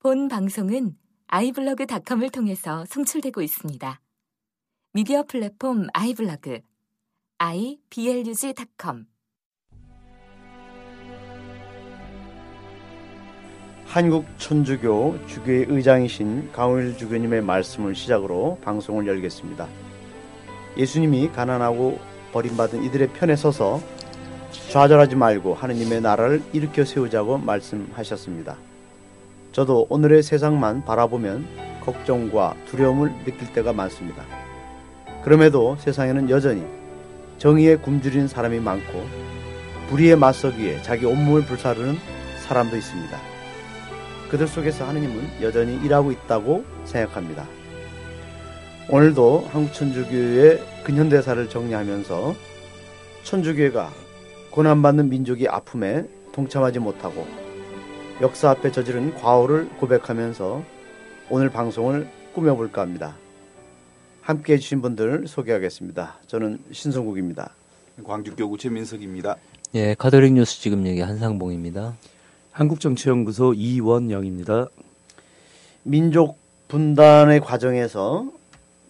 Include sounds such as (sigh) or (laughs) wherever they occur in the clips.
본 방송은 아이블로그닷컴을 통해서 송출되고 있습니다. 미디어 플랫폼 아이블로그 iblog.com 한국 천주교 주교의 의장이신 강일 주교님의 말씀을 시작으로 방송을 열겠습니다. 예수님이 가난하고 버림받은 이들의 편에 서서 좌절하지 말고 하느님의 나라를 일으켜 세우자고 말씀하셨습니다. 저도 오늘의 세상만 바라보면 걱정과 두려움을 느낄 때가 많습니다. 그럼에도 세상에는 여전히 정의에 굶주린 사람이 많고 불의에 맞서기에 자기 온몸을 불사르는 사람도 있습니다. 그들 속에서 하느님은 여전히 일하고 있다고 생각합니다. 오늘도 한국천주교의 근현대사를 정리하면서 천주교가 고난받는 민족의 아픔에 동참하지 못하고 역사 앞에 저지른 과오를 고백하면서 오늘 방송을 꾸며볼까 합니다. 함께 해주신 분들 소개하겠습니다. 저는 신성국입니다. 광주교구 최민석입니다. 예, 카톨릭 뉴스 지금 얘기 한상봉입니다. 한국정치연구소 이원영입니다. 민족 분단의 과정에서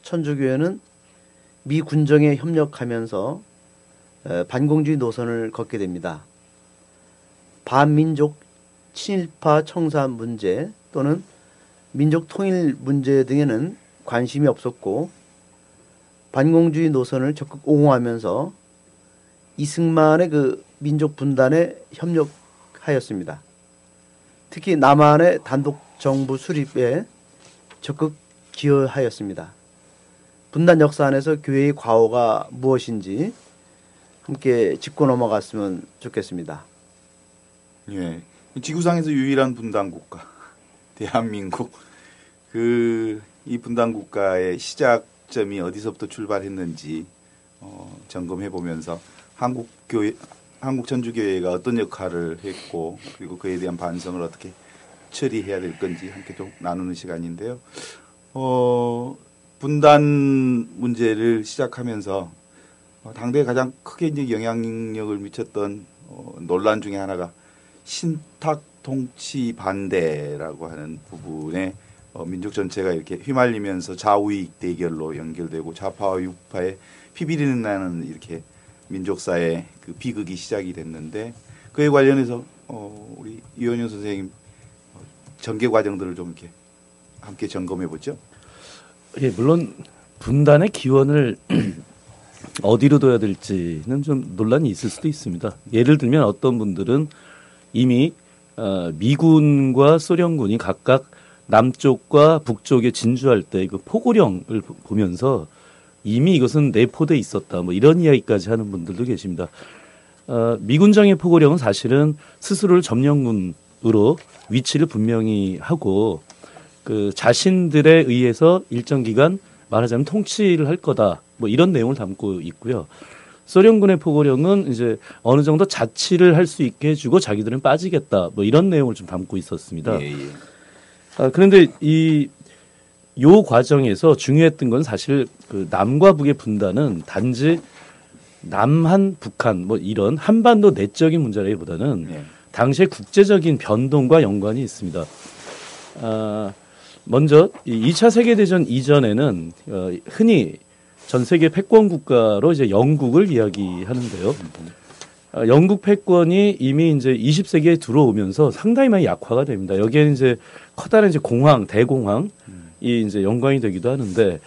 천주교회는 미 군정에 협력하면서 반공주의 노선을 걷게 됩니다. 반민족 친일파 청사 문제 또는 민족 통일 문제 등에는 관심이 없었고 반공주의 노선을 적극 옹호하면서 이승만의 그 민족 분단에 협력하였습니다. 특히 남한의 단독 정부 수립에 적극 기여하였습니다. 분단 역사 안에서 교회의 과오가 무엇인지 함께 짚고 넘어갔으면 좋겠습니다. 예. 지구상에서 유일한 분단 국가 (laughs) 대한민국 그 이 분단 국가의 시작점이 어디서부터 출발했는지 어, 점검해 보면서 한국 교회 한국 천주교회가 어떤 역할을 했고 그리고 그에 대한 반성을 어떻게 처리해야 될 건지 함께 좀 나누는 시간인데요. 어, 분단 문제를 시작하면서 어, 당대에 가장 크게 이제 영향력을 미쳤던 어, 논란 중에 하나가 신탁 통치 반대라고 하는 부분에 어, 민족 전체가 이렇게 휘말리면서 좌우익 대결로 연결되고 좌파와 우파의 피비리는 나는 이렇게 민족사의 그 비극이 시작이 됐는데 그에 관련해서 어, 우리 이원효 선생님 어, 전개 과정들을 좀 이렇게 함께 점검해 보죠. 예, 물론 분단의 기원을 (clears throat) 어디로 둬야 될지는 좀 논란이 있을 수도 있습니다. 예를 들면 어떤 분들은 이미 어, 미군과 소련군이 각각 남쪽과 북쪽에 진주할 때 그 포고령을 보면서 이미 이것은 내포돼 있었다. 뭐 이런 이야기까지 하는 분들도 계십니다. 어, 미군정의 포고령은 사실은 스스로를 점령군으로 위치를 분명히 하고 그 자신들에 의해서 일정 기간 말하자면 통치를 할 거다. 뭐 이런 내용을 담고 있고요. 소련군의 포고령은 이제 어느 정도 자치를 할 수 있게 해주고 자기들은 빠지겠다. 뭐 이런 내용을 좀 담고 있었습니다. 예, 예. 아, 그런데 이요 과정에서 중요했던 건 사실 그 남과 북의 분단은 단지 남한, 북한 뭐 이런 한반도 내적인 문제라기보다는 예. 당시의 국제적인 변동과 연관이 있습니다. 아, 먼저 이 2차 세계대전 이전에는 어, 흔히 전 세계 패권 국가로 이제 영국을 이야기하는데요. 어, 영국 패권이 이미 이제 20세기에 들어오면서 상당히 많이 약화가 됩니다. 여기에 이제 커다란 이제 공황, 대공황이 이제 연관이 되기도 하는데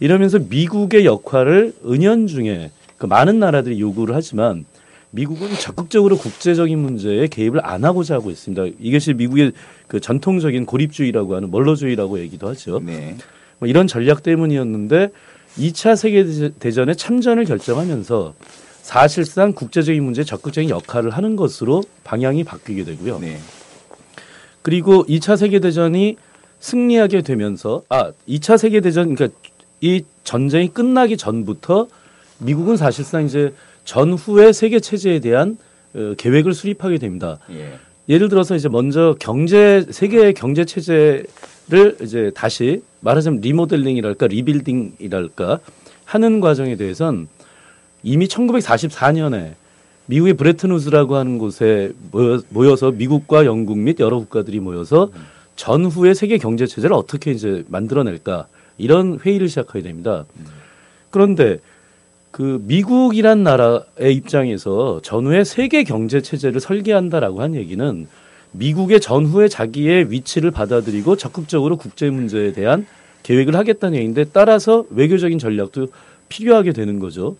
이러면서 미국의 역할을 은연중에 그 많은 나라들이 요구를 하지만 미국은 적극적으로 국제적인 문제에 개입을 안 하고자 하고 있습니다. 이것이 미국의 그 전통적인 고립주의라고 하는 멀로주의라고 얘기도 하죠. 네. 뭐 이런 전략 때문이었는데 2차 세계대전에 참전을 결정하면서 사실상 국제적인 문제에 적극적인 역할을 하는 것으로 방향이 바뀌게 되고요. 네. 그리고 2차 세계대전이 승리하게 되면서 아 2차 세계대전 그러니까 이 전쟁이 끝나기 전부터 미국은 사실상 이제 전후의 세계 체제에 대한 어, 계획을 수립하게 됩니다. 예. 예를 들어서 이제 먼저 경제 세계 경제 체제를 이제 다시 말하자면 리모델링이랄까 리빌딩이랄까 하는 과정에 대해선 이미 1944년에 미국의 브레튼 우즈라고 하는 곳에 모여- 모여서 미국과 영국 및 여러 국가들이 모여서 전후의 세계 경제 체제를 어떻게 이제 만들어낼까 이런 회의를 시작하게 됩니다. 그런데 그 미국이란 나라의 입장에서 전후의 세계 경제 체제를 설계한다라고 한 얘기는 미국의 전후의 자기의 위치를 받아들이고 적극적으로 국제 문제에 대한 계획을 하겠다는 얘기인데 따라서 외교적인 전략도 필요하게 되는 거죠.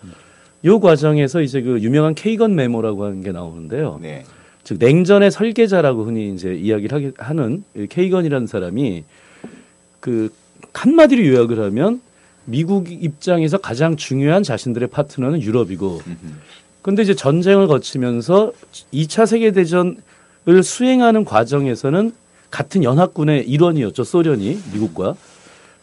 요 과정에서 이제 그 유명한 케이건 메모라고 하는 게 나오는데요. 네. 즉 냉전의 설계자라고 흔히 이제 이야기를 하는 이 케이건이라는 사람이 그 한마디로 요약을 하면 미국 입장에서 가장 중요한 자신들의 파트너는 유럽이고 근데 이제 전쟁을 거치면서 2차 세계 대전 을 수행하는 과정에서는 같은 연합군의 일원이었죠. 소련이 미국과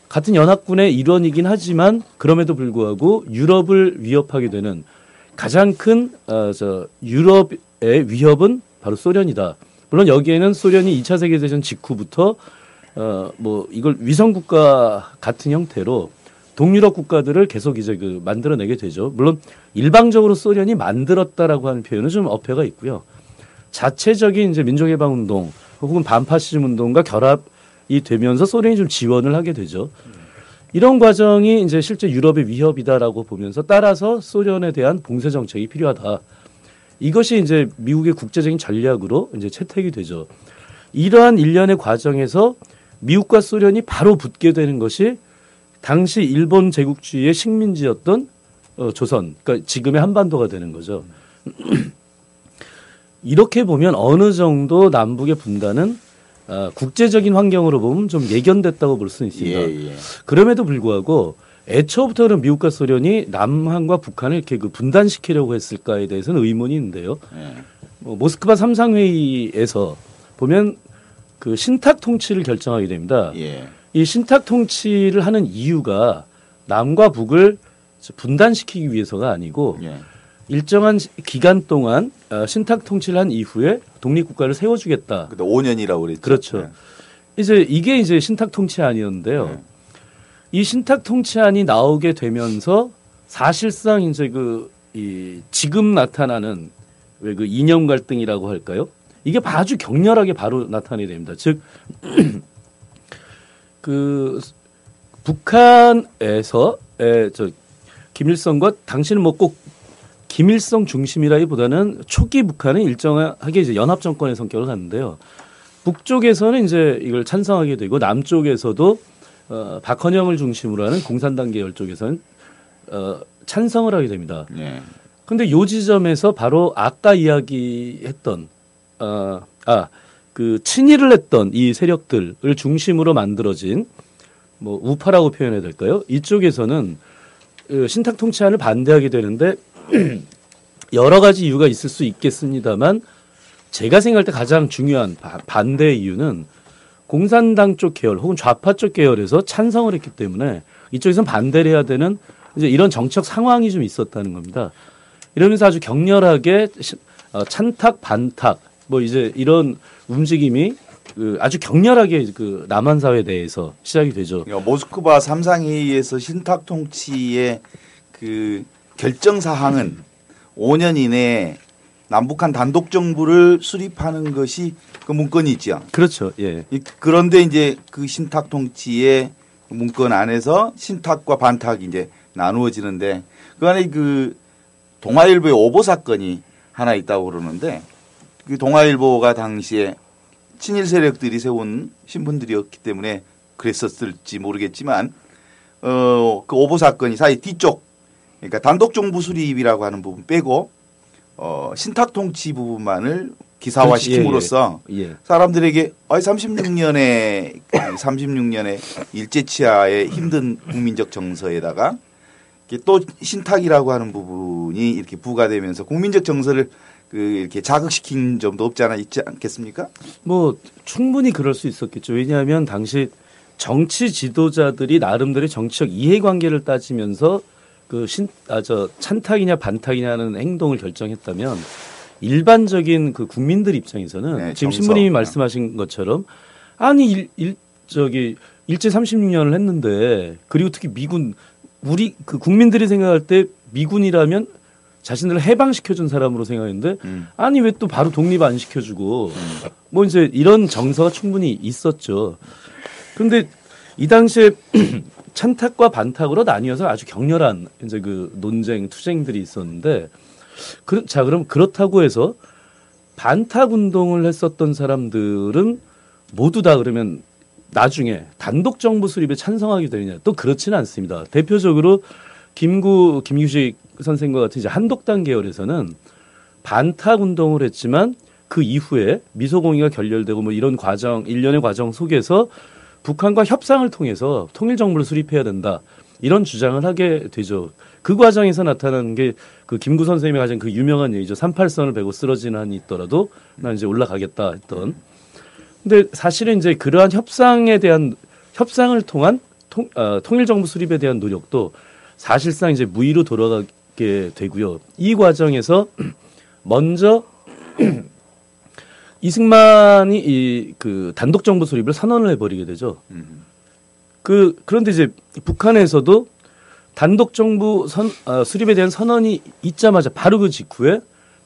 같은 연합군의 일원이긴 하지만 그럼에도 불구하고 유럽을 위협하게 되는 가장 큰 어, 저 유럽의 위협은 바로 소련이다. 물론 여기에는 소련이 2차 세계 대전 직후부터 어 뭐 이걸 위성 국가 같은 형태로 동유럽 국가들을 계속 이제 그 만들어내게 되죠. 물론 일방적으로 소련이 만들었다라고 하는 표현은 좀 어폐가 있고요. 자체적인 이제 민족해방 운동 혹은 반파시즘 운동과 결합이 되면서 소련이 좀 지원을 하게 되죠. 이런 과정이 이제 실제 유럽의 위협이다라고 보면서 따라서 소련에 대한 봉쇄 정책이 필요하다. 이것이 이제 미국의 국제적인 전략으로 이제 채택이 되죠. 이러한 일련의 과정에서 미국과 소련이 바로 붙게 되는 것이 당시 일본 제국주의의 식민지였던 어, 조선, 그러니까 지금의 한반도가 되는 거죠. (clears throat) 이렇게 보면 어느 정도 남북의 분단은 어, 국제적인 환경으로 보면 좀 예견됐다고 볼 수 있습니다. 예, 예. 그럼에도 불구하고 애초부터는 미국과 소련이 남한과 북한을 이렇게 그 분단시키려고 했을까에 대해서는 의문이 있는데요. 예. 뭐 모스크바 삼상회의에서 보면 그 신탁 통치를 결정하게 됩니다. 예. 이 신탁 통치를 하는 이유가 남과 북을 분단시키기 위해서가 아니고 예. 일정한 시- 기간 동안 어, 신탁 통치를 한 이후에 독립국가를 세워주겠다. 그때 5년이라고 그랬죠. 그렇죠. 예. 이제 이게 이제 신탁 통치안이었는데요. 네. 이 신탁 통치안이 나오게 되면서 사실상 이제 그 이 지금 나타나는 왜 그 이념 갈등이라고 할까요? 이게 아주 격렬하게 바로 나타나게 됩니다. 즉, (clears throat) 그 북한에서 에, 저 김일성과 당신은 뭐꼭 김일성 중심이라기보다는 초기 북한은 일정하게 이제 연합 정권의 성격을 갖는데요. 북쪽에서는 이제 이걸 찬성하게 되고 남쪽에서도 어, 박헌영을 중심으로 하는 공산당 계열 쪽에서는 어, 찬성을 하게 됩니다. 예. 근데 요 지점에서 바로 아까 이야기했던 어, 아, 그 친일을 했던 이 세력들을 중심으로 만들어진 뭐 우파라고 표현해야 될까요? 이쪽에서는 어, 신탁 통치안을 반대하게 되는데 (clears throat) 여러 가지 이유가 있을 수 있겠습니다만 제가 생각할 때 가장 중요한 바- 반대의 이유는 공산당 쪽 계열 혹은 좌파 쪽 계열에서 찬성을 했기 때문에 이쪽에서는 반대를 해야 되는 이제 이런 정책 상황이 좀 있었다는 겁니다. 이러면서 아주 격렬하게 시- 어, 찬탁 반탁 뭐 이제 이런 움직임이 그 아주 격렬하게 그 남한 사회 내에서 시작이 되죠. 그러니까 모스크바 삼상회의에서 신탁 통치의 그 결정 사항은 5년 이내에 남북한 단독 정부를 수립하는 것이 그 문건이죠. 그렇죠. 예. 이- 그런데 이제 그 신탁 통치의 문건 안에서 신탁과 반탁이 이제 나누어지는데 그 안에 그 동아일보의 오보 사건이 하나 있다고 그러는데 그 동아일보가 당시에 친일 세력들이 세운 신분들이었기 때문에 그랬었을지 모르겠지만 어그 오보 사건이 사이 뒤쪽 그러니까 단독 정부 수립이라고 하는 부분 빼고 어 신탁 통치 부분만을 기사화 시킴으로써 예. 사람들에게 아 36년에 36년에 일제 치하의 힘든 국민적 정서에다가 또 신탁이라고 하는 부분이 이렇게 부과되면서 국민적 정서를 그 이렇게 자극시킨 점도 없지 않아 있지 않겠습니까? 뭐 충분히 그럴 수 있었겠죠. 왜냐하면 당시 정치 지도자들이 나름대로 정치적 이해관계를 따지면서 그 신 아 저 찬탁이냐 반탁이냐는 행동을 결정했다면 일반적인 그 국민들 입장에서는 네, 지금. 신부님이 말씀하신 것처럼 아니 일, 일 저기 일제 36년을 했는데 그리고 특히 미군 우리 그 국민들이 생각할 때 미군이라면 자신들을 해방시켜준 사람으로 생각했는데 음. 아니 왜 또 바로 독립 안 시켜주고 뭐 이제 이런 정서가 충분히 있었죠. 그런데 이 당시에 찬탁과 반탁으로 나뉘어서 아주 격렬한 이제 그 논쟁 투쟁들이 있었는데 그, 자 그럼 그렇다고 해서 반탁 운동을 했었던 사람들은 모두 다 그러면 나중에 단독 정부 수립에 찬성하게 되느냐 또 그렇지는 않습니다. 대표적으로 김구 김규식 선생과 같은 이제 한독당 계열에서는 반탁 운동을 했지만 그 이후에 미소공의가 결렬되고 뭐 이런 과정 일련의 과정 속에서 북한과 협상을 통해서 통일 정부를 수립해야 된다. 이런 주장을 하게 되죠. 그 과정에서 나타나는 게 그 김구 선생님이 가진 그 유명한 얘기죠. 38선을 베고 쓰러지는 한이 있더라도 난 이제 올라가겠다 했던. 근데 사실은 이제 그러한 협상에 대한 협상을 통한 통, 어, 통일 정부 수립에 대한 노력도 사실상 이제 무의로 돌아가게 되고요. 이 과정에서 (clears throat) 먼저 (clears throat) 이승만이 이 그 단독 정부 수립을 선언을 해버리게 되죠. 음. 그 그런데 이제 북한에서도 단독 정부 선 어, 수립에 대한 선언이 있자마자 바로 그 직후에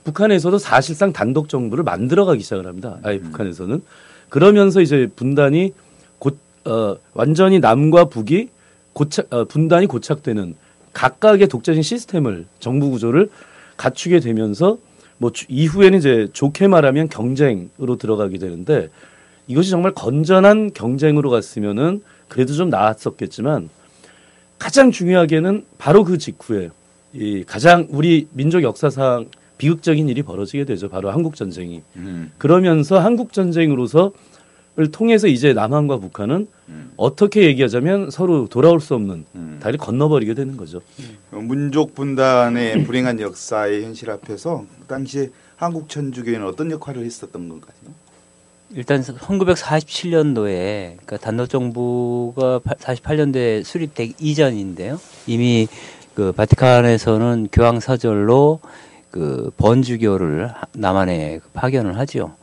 북한에서도 사실상 단독 정부를 만들어가기 시작을 합니다. 아예 북한에서는 그러면서 이제 분단이 곧 어, 완전히 남과 북이 고착 어, 분단이 고착되는 각각의 독자적인 시스템을 정부 구조를 갖추게 되면서 뭐 주- 이후에는 이제 좋게 말하면 경쟁으로 들어가게 되는데 이것이 정말 건전한 경쟁으로 갔으면은 그래도 좀 나았었겠지만 가장 중요하게는 바로 그 직후에 이 가장 우리 민족 역사상 비극적인 일이 벌어지게 되죠. 바로 한국 전쟁이. 음. 그러면서 한국 전쟁으로서를 통해서 이제 남한과 북한은 음. 어떻게 얘기하자면 서로 돌아올 수 없는 음. 다리를 건너버리게 되는 거죠. 어, 문족 분단의 (clears throat) 불행한 역사의 현실 앞에서 그 당시에 한국 천주교회는 어떤 역할을 했었던 건가요? 일단 1947년도에 그러니까 단독 정부가 48년도에 수립되기 이전인데요. 이미 그 바티칸에서는 교황 사절로 그 번주교를 하- 남한에 파견을 하죠.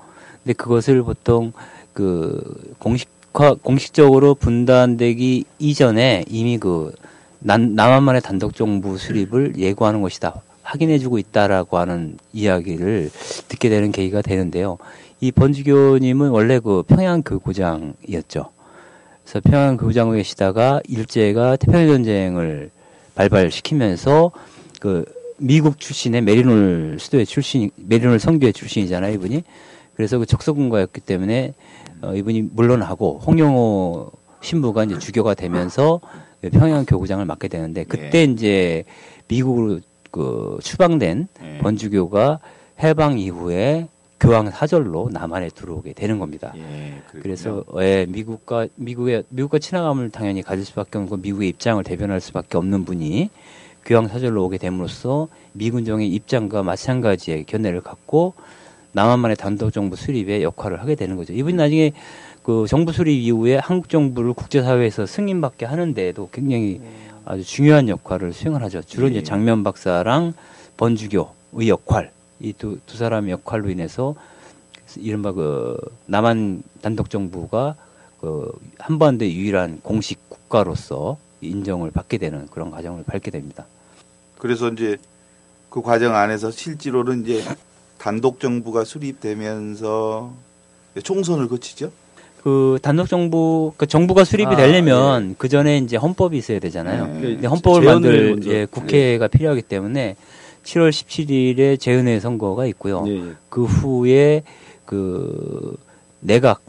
근데 그것을 보통 그 공식화 공식적으로 분단되기 이전에 이미 그 남, 남한만의 단독 정부 수립을 예고하는 것이다. 확인해주고 있다라고 하는 이야기를 듣게 되는 계기가 되는데요. 이 번주교님은 원래 그 평양 교구장이었죠. 그래서 평양 교구장에 계시다가 일제가 태평양 전쟁을 발발시키면서 그 미국 출신의 메리놀 수도의 출신, 메리놀 성교의 출신이잖아요, 이분이. 그래서 그 적서군가였기 때문에 어, 이분이 물론하고 홍영호 신부가 이제 주교가 되면서 평양 교구장을 맡게 되는데 그때 이제 미국으로 그 추방된 예. 번주교가 해방 이후에 교황 사절로 남한에 들어오게 되는 겁니다. 예. 그래서 예, 미국과 미국의 미국과 친화감을 당연히 가질 수밖에 없고 미국의 입장을 대변할 수밖에 없는 분이 교황 사절로 오게 됨으로써 미군정의 입장과 마찬가지의 견해를 갖고 남한만의 단독 정부 수립에 역할을 하게 되는 거죠. 이분이 나중에 그 정부 수립 이후에 한국 정부를 국제사회에서 승인받게 하는데도 굉장히 아주 중요한 역할을 수행을 하죠. 주로 이제 예. 장면 박사랑 번주교의 역할 이 두 두 사람의 역할로 인해서 이른바 그 남한 단독 정부가 그 한반도의 유일한 공식 국가로서 인정을 받게 되는 그런 과정을 밟게 됩니다. 그래서 이제 그 과정 안에서 실제로는 이제 단독 정부가 수립되면서 총선을 거치죠. 그 단독 정부 그 정부가 수립이 아, 되려면 그 전에 이제 헌법이 있어야 되잖아요. 네. 근데 헌법을 만들. 예, 국회가 필요하기 때문에 7월 17일에 재은회 선거가 있고요. 그 후에 그 내각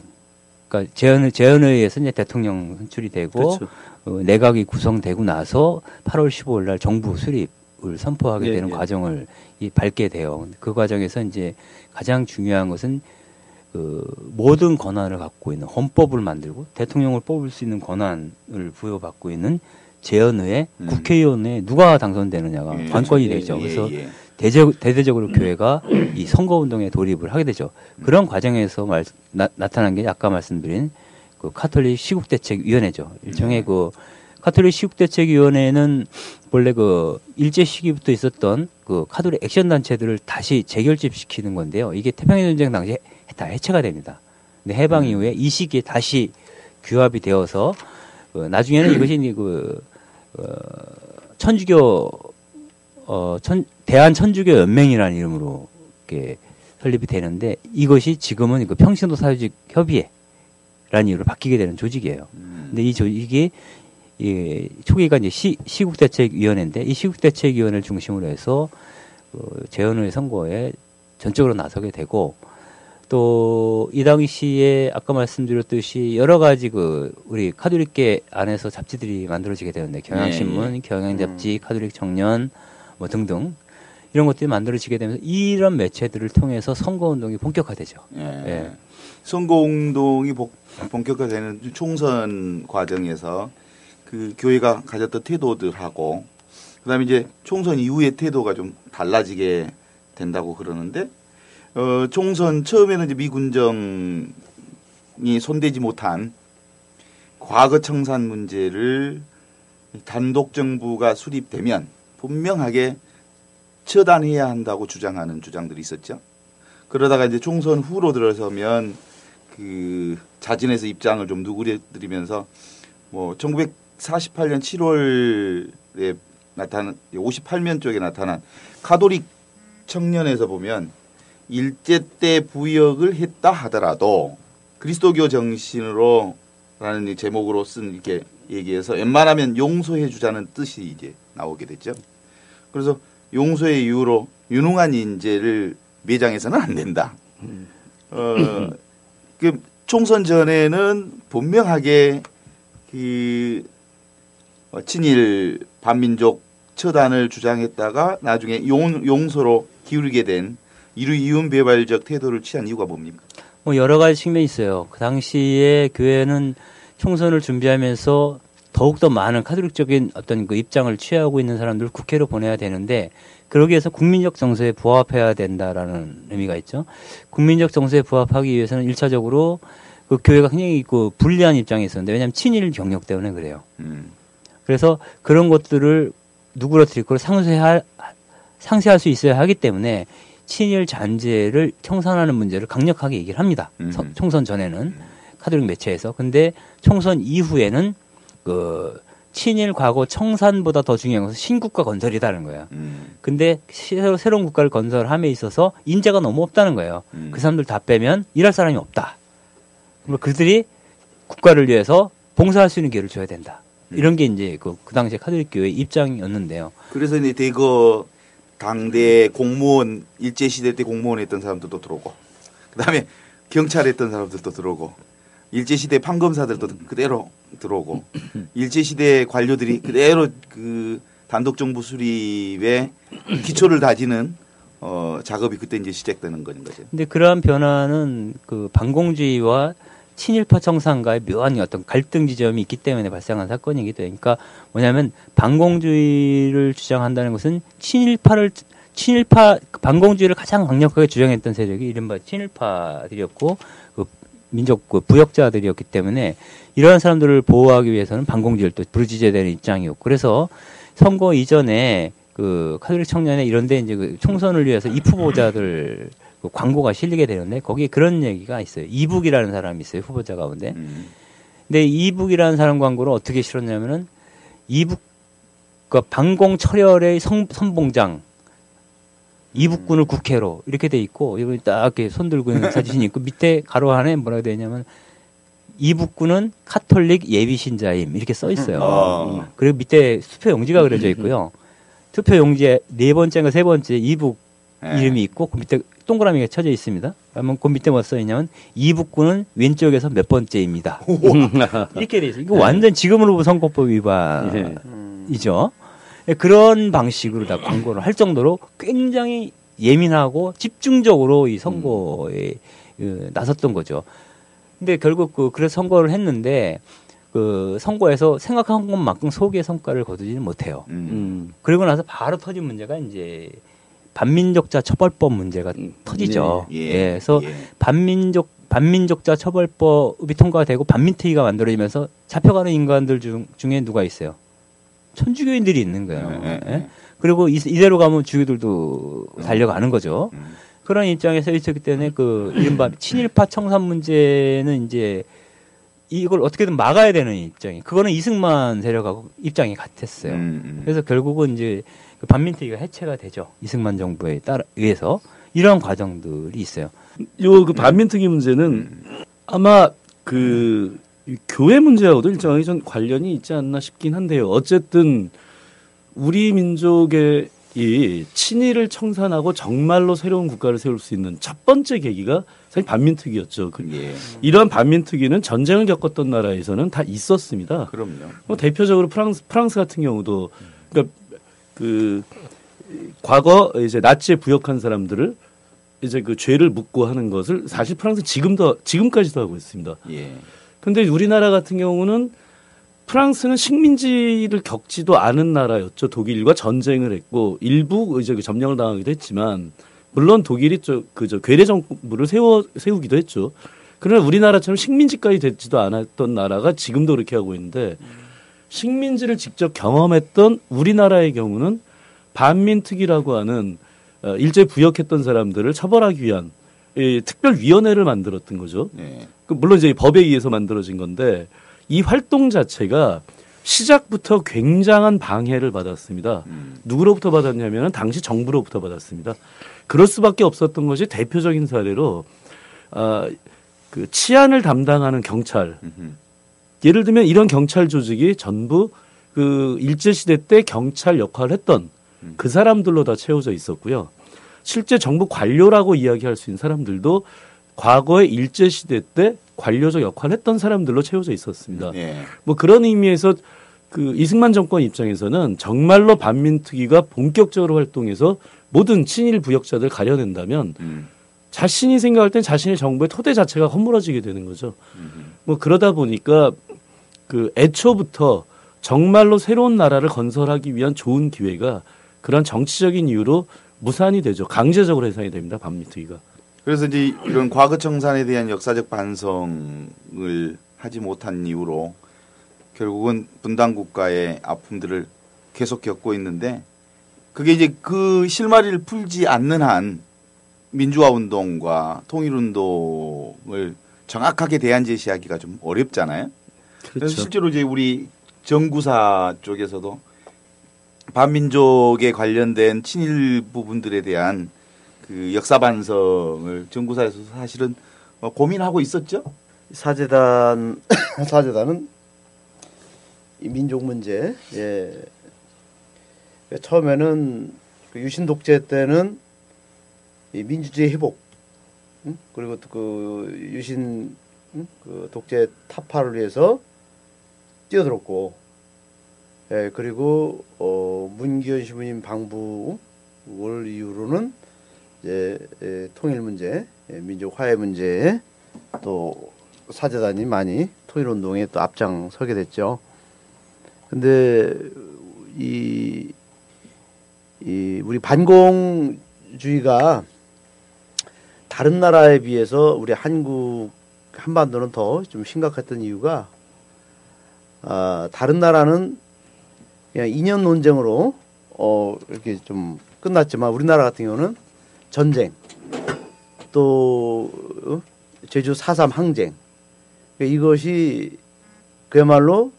그러니까 재헌 재헌회에서 이제 대통령 선출이 되고 그렇죠. 어, 내각이 구성되고 나서 8월 15일 날 정부 수립을 선포하게 예, 되는 예. 과정을 이 밟게 돼요. 그 과정에서 이제 가장 중요한 것은 그 모든 권한을 갖고 있는 헌법을 만들고 대통령을 뽑을 수 있는 권한을 부여받고 있는 재헌회 음. 국회의원에 누가 당선되느냐가 예. 관건이 예, 되죠. 예, 그래서 예. 대제, 대대적으로 교회가 이 선거운동에 돌입을 하게 되죠. 그런 과정에서 말, 나, 타난게 아까 말씀드린 그 카톨릭 시국대책위원회죠. 일종의 그 카톨릭 시국대책위원회는 원래 그 일제 시기부터 있었던 그 카톨릭 액션 단체들을 다시 재결집시키는 건데요. 이게 태평양 전쟁 당시에 다 해체가 됩니다. 근데 해방 이후에 이 시기에 다시 규합이 되어서 그 나중에는 이것이 그 어, 천주교 어, 천, 대한 천주교 연맹이라는 이름으로 이렇게 설립이 되는데 이것이 지금은 그 평신도 사회주의 협의회라는 이름으로 바뀌게 되는 조직이에요. 음. 근데 이 조직이 이 초기가 이제 시, 시국대책위원회인데 이 시국대책위원회를 중심으로 해서 그 재헌의 선거에 전적으로 나서게 되고 또 이 당시에 아까 말씀드렸듯이 여러 가지 그 우리 카톨릭계 안에서 잡지들이 만들어지게 되는데 경향신문, 네. 경향잡지, 카톨릭 청년 뭐 등등 이런 것들이 만들어지게 되면서 이런 매체들을 통해서 선거 운동이 본격화되죠. 예. 예. 선거운동이 복- 본격화되는 총선 과정에서 그 교회가 가졌던 태도들하고 그다음에 이제 총선 이후의 태도가 좀 달라지게 된다고 그러는데 어 총선 처음에는 이제 미군정이 손대지 못한 과거 청산 문제를 단독 정부가 수립되면 분명하게 처단해야 한다고 주장하는 주장들이 있었죠. 그러다가 이제 총선 후로 들어서면 그 자진해서 입장을 좀 누그려드리면서 뭐 1948년 7월에 나타난 58면 쪽에 나타난 카톨릭 청년에서 보면 일제 때 부역을 했다 하더라도 그리스도교 정신으로라는 이 제목으로 쓴 이렇게 얘기해서 웬만하면 용서해 주자는 뜻이 이제 나오게 됐죠. 그래서 용서의 이유로 유능한 인재를 매장해서는 안 된다. 어, 그 총선 전에는 분명하게 그 어, 친일 반민족 처단을 주장했다가 나중에 용, 용서로 기울게 된 이루 이윤 배발적 태도를 취한 이유가 뭡니까? 뭐 여러 가지 측면이 있어요. 그 당시에 교회는 총선을 준비하면서 더욱더 많은 카톨릭적인 어떤 그 입장을 취하고 있는 사람들을 국회로 보내야 되는데 그러기 위해서 국민적 정서에 부합해야 된다라는 의미가 있죠. 국민적 정서에 부합하기 위해서는 일차적으로 그 교회가 굉장히 그 불리한 입장에 있었는데 왜냐하면 친일 경력 때문에 그래요. 음. 그래서 그런 것들을 누구로뜨릴 걸 상쇄할 상쇄할 수 있어야 하기 때문에 친일 잔재를 청산하는 문제를 강력하게 얘기를 합니다. 음. 서- 총선 전에는 카톨릭 매체에서 근데 총선 이후에는 그 친일 과거 청산보다 더 중요한 것은 신국가 건설이다는 거예요. 음. 근데 새로, 새로운 국가를 건설함에 있어서 인재가 너무 없다는 거예요. 음. 그 사람들 다 빼면 일할 사람이 없다. 그럼 그들이 국가를 위해서 봉사할 수 있는 기회를 줘야 된다. 이런 게 이제 그, 그 당시에 카톨릭 교회의 입장이었는데요. 그래서 이제 대거 당대 공무원 일제 시대 때 공무원 했던 사람들도 들어오고 그다음에 경찰 했던 사람들도 들어오고 일제 시대 판검사들도 그대로 들어오고 (laughs) 일제 시대 관료들이 그대로 그 단독 정부 수립의 기초를 다지는 어 작업이 그때 이제 시작되는 거는 거죠. 근데 그러한 변화는 그 반공주의와 친일파 청산과의 묘한 어떤 갈등 지점이 있기 때문에 발생한 사건이기도 해요. 그러니까 뭐냐면 반공주의를 주장한다는 것은 친일파를 친일파 반공주의를 가장 강력하게 주장했던 세력이 이른바 친일파들이었고 그 민족 그 부역자들이었기 때문에 이러한 사람들을 보호하기 위해서는 반공주의를 또 부르짖어야 되는 입장이었고 그래서 선거 이전에 그 카톨릭 청년회 이런데 이제 그 총선을 위해서 입 후보자들 그 광고가 실리게 되는데 거기에 그런 얘기가 있어요. 이북이라는 사람이 있어요 후보자 가운데. 음. 근데 이북이라는 사람 광고를 어떻게 실었냐면은 이북 그 반공 철혈의 성, 선봉장 이북군을 국회로 이렇게 돼 있고 여기 딱 이렇게 손 들고 있는 사진이 있고 밑에 가로 안에 뭐라고 되어 있냐면 이북군은 카톨릭 예비 신자임 이렇게 써 있어요. 어. 그리고 밑에 투표 용지가 그려져 있고요. 투표 용지에 네 번째인가 세 번째 이북 예. 이름이 있고 그 밑에 동그라미가 쳐져 있습니다. 그러면 그 밑에 뭐 써 있냐면 이북군은 왼쪽에서 몇 번째입니다. 이렇게 돼 있어요. 이거 완전 지금으로 선거법 위반이죠. 예. 예, 그런 방식으로 다 광고를 할 정도로 굉장히 예민하고 집중적으로 이 선거에 그, 나섰던 거죠. 근데 결국 그 그래서 선거를 했는데 그 선거에서 생각한 것만큼 소기의 성과를 거두지는 못해요. 음. 음. 그리고 나서 바로 터진 문제가 이제 반민족자 처벌법 문제가 음, 터지죠. 예. 예. 그래서 예. 반민족 반민족자 처벌법이 통과되고 반민특위가 만들어지면서 잡혀가는 인간들 중, 중에 누가 있어요? 천주교인들이 있는 거예요. 예, 예, 예? 예. 그리고 이, 이대로 가면 주교들도 달려가는 거죠. 음. 그런 입장에서 있었기 때문에 그 이른바 친일파 청산 문제는 이제 이걸 어떻게든 막아야 되는 입장이. 그거는 이승만 세력하고 입장이 같았어요. 음, 음. 그래서 결국은 이제 그 반민특위가 해체가 되죠. 이승만 정부에 따라 의해서 이런 과정들이 있어요. 요 그 반민특위 문제는 아마 그 교회 문제하고도 일정하게 좀 관련이 있지 않나 싶긴 한데요. 어쨌든 우리 민족의 이 친일을 청산하고 정말로 새로운 국가를 세울 수 있는 첫 번째 계기가 사실 반민특위였죠. 그 예. 이러한 반민특위는 전쟁을 겪었던 나라에서는 다 있었습니다. 그럼요. 뭐 대표적으로 프랑스 프랑스 같은 경우도 그러니까 그 과거 이제 나치에 부역한 사람들을 이제 그 죄를 묻고 하는 것을 사실 프랑스 지금도 지금까지도 하고 있습니다. 예. 근데 우리나라 같은 경우는 프랑스는 식민지를 겪지도 않은 나라였죠. 독일과 전쟁을 했고 일부 이제 그 점령을 당하기도 했지만 물론 독일이 저그저 괴뢰 정부를 세워 세우기도 했죠. 그러나 우리나라처럼 식민지까지 됐지도 않았던 나라가 지금도 그렇게 하고 있는데 식민지를 직접 경험했던 우리나라의 경우는 반민특위라고 하는 어, 일제 부역했던 사람들을 처벌하기 위한 이 특별위원회를 만들었던 거죠. 예. 그 물론 이제 법에 의해서 만들어진 건데 이 활동 자체가 시작부터 굉장한 방해를 받았습니다. 음. 누구로부터 받았냐면 당시 정부로부터 받았습니다. 그럴 수밖에 없었던 것이 대표적인 사례로 아, 그 치안을 담당하는 경찰. 예를 들면 이런 경찰 조직이 전부 그 일제 시대 때 경찰 역할을 했던 그 사람들로 다 채워져 있었고요. 실제 정부 관료라고 이야기할 수 있는 사람들도 과거에 일제 시대 때 관료적 역할을 했던 사람들로 채워져 있었습니다. 예. 뭐 그런 의미에서 그 이승만 정권 입장에서는 정말로 반민특위가 본격적으로 활동해서 모든 친일 부역자들 가려낸다면 음. 자신이 생각할 땐 자신의 정부의 토대 자체가 허물어지게 되는 거죠. 뭐 그러다 보니까 그 애초부터 정말로 새로운 나라를 건설하기 위한 좋은 기회가 그런 정치적인 이유로 무산이 되죠. 강제적으로 해산이 됩니다. 반민특위가. 그래서 이제 이런 과거 청산에 대한 역사적 반성을 하지 못한 이유로 결국은 분단 국가의 아픔들을 계속 겪고 있는데 그게 이제 그 실마리를 풀지 않는 한 민주화 운동과 통일 운동을 정확하게 대안 제시하기가 좀 어렵잖아요. 그렇죠. 실제로 이제 우리 정구사 쪽에서도 반민족에 관련된 친일 부분들에 대한 그 역사 반성을 정구사에서 사실은 어, 고민하고 있었죠. 사재단 (coughs) 사재단은 이 민족 문제 예 처음에는 그 유신 독재 때는 이 민주주의 회복 응? 그리고 또 그 유신 응? 그 독재 타파를 위해서 뛰어들었고 예 그리고 어 문기현 신부님 방북을 이유로는 이제 예, 통일 문제 예, 민족 화해 문제 또 사재단이 많이 통일 운동에 또 앞장서게 됐죠. 근데 이, 이 우리 반공주의가 다른 나라에 비해서 우리 한국 한반도는 더 좀 심각했던 이유가 아, 다른 나라는 그냥 2년 논쟁으로 어 이렇게 좀 끝났지만 우리나라 같은 경우는 전쟁 또 어? 제주 4.3 항쟁 그러니까 이것이 그야말로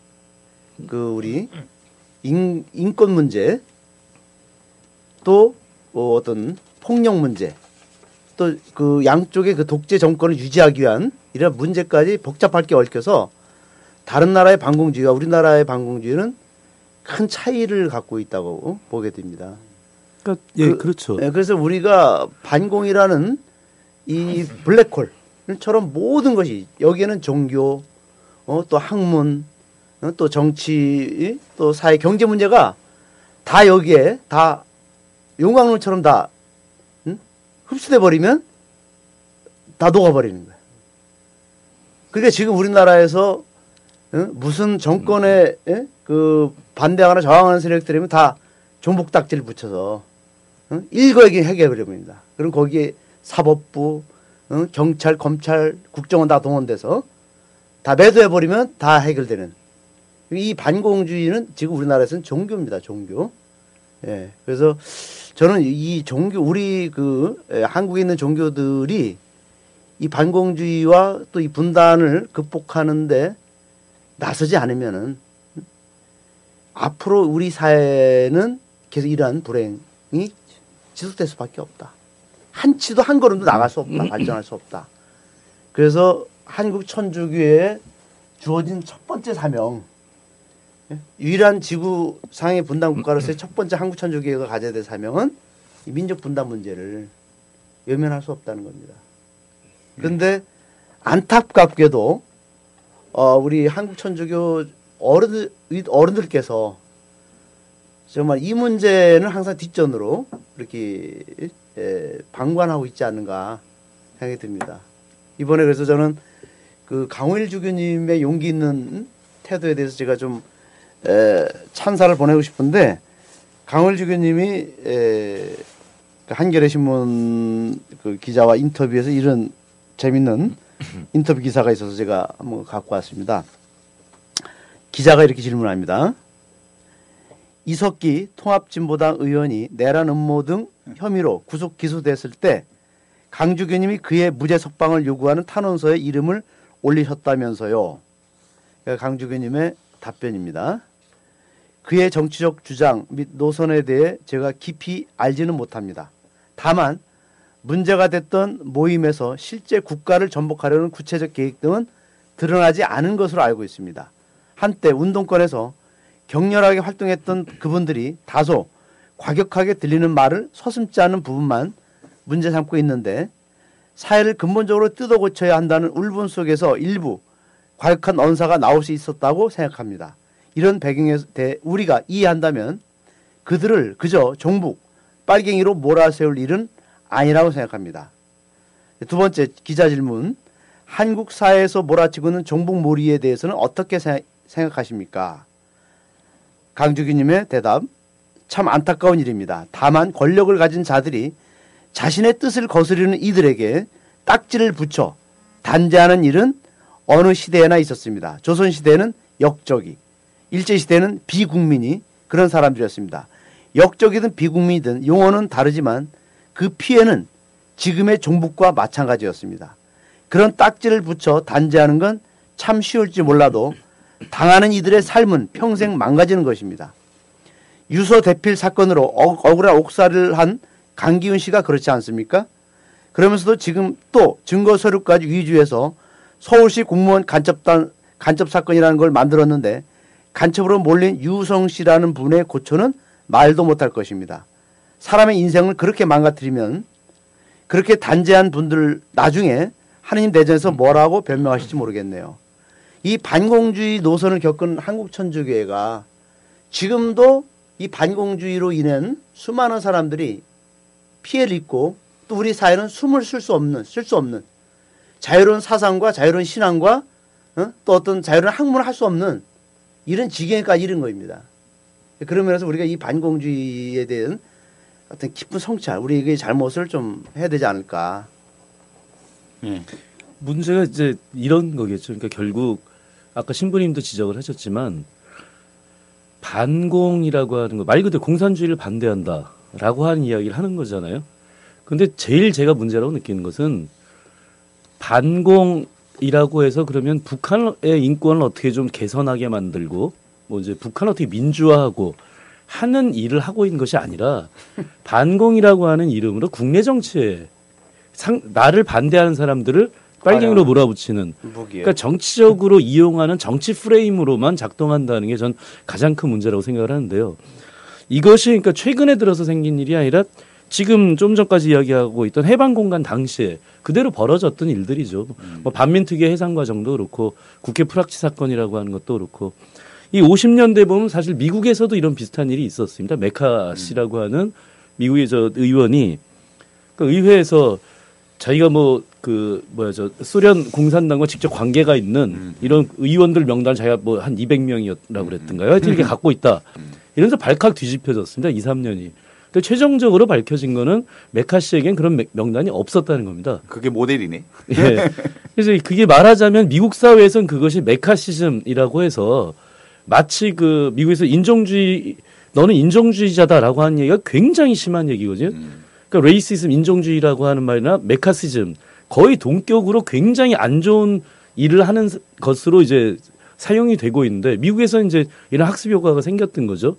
그 우리 인, 인권 문제 또 어, 어떤 폭력 문제 또 그 양쪽의 그 독재 정권을 유지하기 위한 이런 문제까지 복잡하게 얽혀서 다른 나라의 반공주의와 우리나라의 반공주의는 큰 차이를 갖고 있다고 보게 됩니다. 그러니까 예, 그- 그렇죠. 예, 그래서 우리가 반공이라는 이 블랙홀처럼 모든 것이 여기에는 종교, 어, 또 학문, 어, 또 정치, 또 사회 경제 문제가 다 여기에 다 용광로처럼 다 응? 흡수돼 버리면 다 녹아버리는 거야. 그러니까 지금 우리나라에서 응? 무슨 정권에 예? 그 반대하거나 저항하는 세력들이면 다 종북딱지를 붙여서 응? 일거에게 해결해버립니다. 그럼 거기에 사법부, 응? 경찰, 검찰, 국정원 다 동원돼서 다 매도해버리면 다 해결되는. 이 반공주의는 지금 우리나라에서는 종교입니다. 종교. 예. 그래서 저는 이 종교, 우리 그 예, 한국에 있는 종교들이 이 반공주의와 또 이 분단을 극복하는데 나서지 않으면은 앞으로 우리 사회는 계속 이러한 불행이 지속될 수밖에 없다. 한치도 한 걸음도 나갈 수 없다. 발전할 수 없다. 그래서 한국 천주교에 주어진 첫 번째 사명, 예? 유일한 지구상의 분단 국가로서의 첫 번째 한국 천주교가 가져야 될 사명은 이 민족 분단 문제를 외면할 수 없다는 겁니다. 그런데 안타깝게도 어, 우리 한국 천주교 어른들 어른들께서 정말 이 문제는 항상 뒷전으로 이렇게 에, 방관하고 있지 않는가 생각이 듭니다. 이번에 그래서 저는 그 강호일 주교님의 용기 있는 태도에 대해서 제가 좀 에, 찬사를 보내고 싶은데 강호일 주교님이 에, 그 한겨레 신문 그 기자와 인터뷰에서 이런 재밌는 인터뷰 기사가 있어서 제가 한번 갖고 왔습니다. 기자가 이렇게 질문합니다. 이석기 통합진보당 의원이 내란 음모 등 혐의로 구속 기소됐을 때 강주교님이 그의 무죄 석방을 요구하는 탄원서에 이름을 올리셨다면서요. 강주교님의 답변입니다. 그의 정치적 주장 및 노선에 대해 제가 깊이 알지는 못합니다. 다만 문제가 됐던 모임에서 실제 국가를 전복하려는 구체적 계획 등은 드러나지 않은 것으로 알고 있습니다. 한때 운동권에서 격렬하게 활동했던 그분들이 다소 과격하게 들리는 말을 서슴지 않은 부분만 문제 삼고 있는데 사회를 근본적으로 뜯어 고쳐야 한다는 울분 속에서 일부 과격한 언사가 나올 수 있었다고 생각합니다. 이런 배경에 대해 우리가 이해한다면 그들을 그저 종북, 빨갱이로 몰아세울 일은 아니라고 생각합니다. 두 번째 기자 질문. 한국 사회에서 몰아치고 있는 종북 몰이에 대해서는 어떻게 생각하십니까? 강주기님의 대답. 참 안타까운 일입니다. 다만 권력을 가진 자들이 자신의 뜻을 거스르는 이들에게 딱지를 붙여 단죄하는 일은 어느 시대에나 있었습니다. 조선시대에는 역적이, 일제시대에는 비국민이 그런 사람들이었습니다. 역적이든 비국민이든 용어는 다르지만 그 피해는 지금의 종북과 마찬가지였습니다. 그런 딱지를 붙여 단죄하는 건 참 쉬울지 몰라도 당하는 이들의 삶은 평생 망가지는 것입니다. 유서 대필 사건으로 억울한 옥살을 한 강기훈 씨가 그렇지 않습니까? 그러면서도 지금 또 증거 서류까지 위주해서 서울시 공무원 간첩단 간첩 사건이라는 걸 만들었는데 간첩으로 몰린 유성 씨라는 분의 고초는 말도 못할 것입니다. 사람의 인생을 그렇게 망가뜨리면 그렇게 단죄한 분들 나중에 하느님 대전에서 뭐라고 변명하실지 모르겠네요. 이 반공주의 노선을 겪은 한국 천주교회가 지금도 이 반공주의로 인한 수많은 사람들이 피해를 입고 또 우리 사회는 숨을 쉴 수 없는 쓸 수 없는 자유로운 사상과 자유로운 신앙과 어? 또 어떤 자유로운 학문을 할 수 없는 이런 지경까지 이른 겁니다. 그런 면에서 우리가 이 반공주의에 대한 어떤 깊은 성찰, 우리의 잘못을 좀 해야 되지 않을까. 네. 문제가 이제 이런 거겠죠. 그러니까 결국 아까 신부님도 지적을 하셨지만 반공이라고 하는 거 말 그대로 공산주의를 반대한다라고 하는 이야기를 하는 거잖아요. 근데 제일 제가 문제라고 느끼는 것은 반공이라고 해서 그러면 북한의 인권을 어떻게 좀 개선하게 만들고 뭐 이제 북한 어떻게 민주화하고 하는 일을 하고 있는 것이 아니라 반공이라고 하는 이름으로 국내 정치에 상, 나를 반대하는 사람들을 빨갱이로 몰아붙이는 그러니까 정치적으로 이용하는 정치 프레임으로만 작동한다는 게 전 가장 큰 문제라고 생각을 하는데요. 이것이 그러니까 최근에 들어서 생긴 일이 아니라 지금 좀 전까지 이야기하고 있던 해방 공간 당시에 그대로 벌어졌던 일들이죠. 음. 뭐 반민특위 해상과 정도 그렇고 국회 프락치 사건이라고 하는 것도 그렇고 이 50년대 보면 사실 미국에서도 이런 비슷한 일이 있었습니다. 메카 씨라고 하는 미국의 저 의원이 그 의회에서 자기가 뭐 그 뭐야 저 소련 공산당과 직접 관계가 있는 음. 이런 의원들 명단 자기가 뭐 한 200명이었라고 그랬던가요? 하여튼 이렇게 음. 갖고 있다. 음. 이러면서 발칵 뒤집혀졌습니다. 2, 3년이. 근데 최종적으로 밝혀진 거는 메카시에겐 그런 명단이 없었다는 겁니다. 그게 모델이네. 예. 그래서 그게 말하자면 미국 사회에선 그것이 메카시즘이라고 해서 마치 그 미국에서 인종주의 너는 인종주의자다라고 하는 얘기가 굉장히 심한 얘기거든요. 음. 그러니까 레이시즘 인종주의라고 하는 말이나 메카시즘 거의 동격으로 굉장히 안 좋은 일을 하는 것으로 이제 사용이 되고 있는데 미국에서 이제 이런 학습 효과가 생겼던 거죠.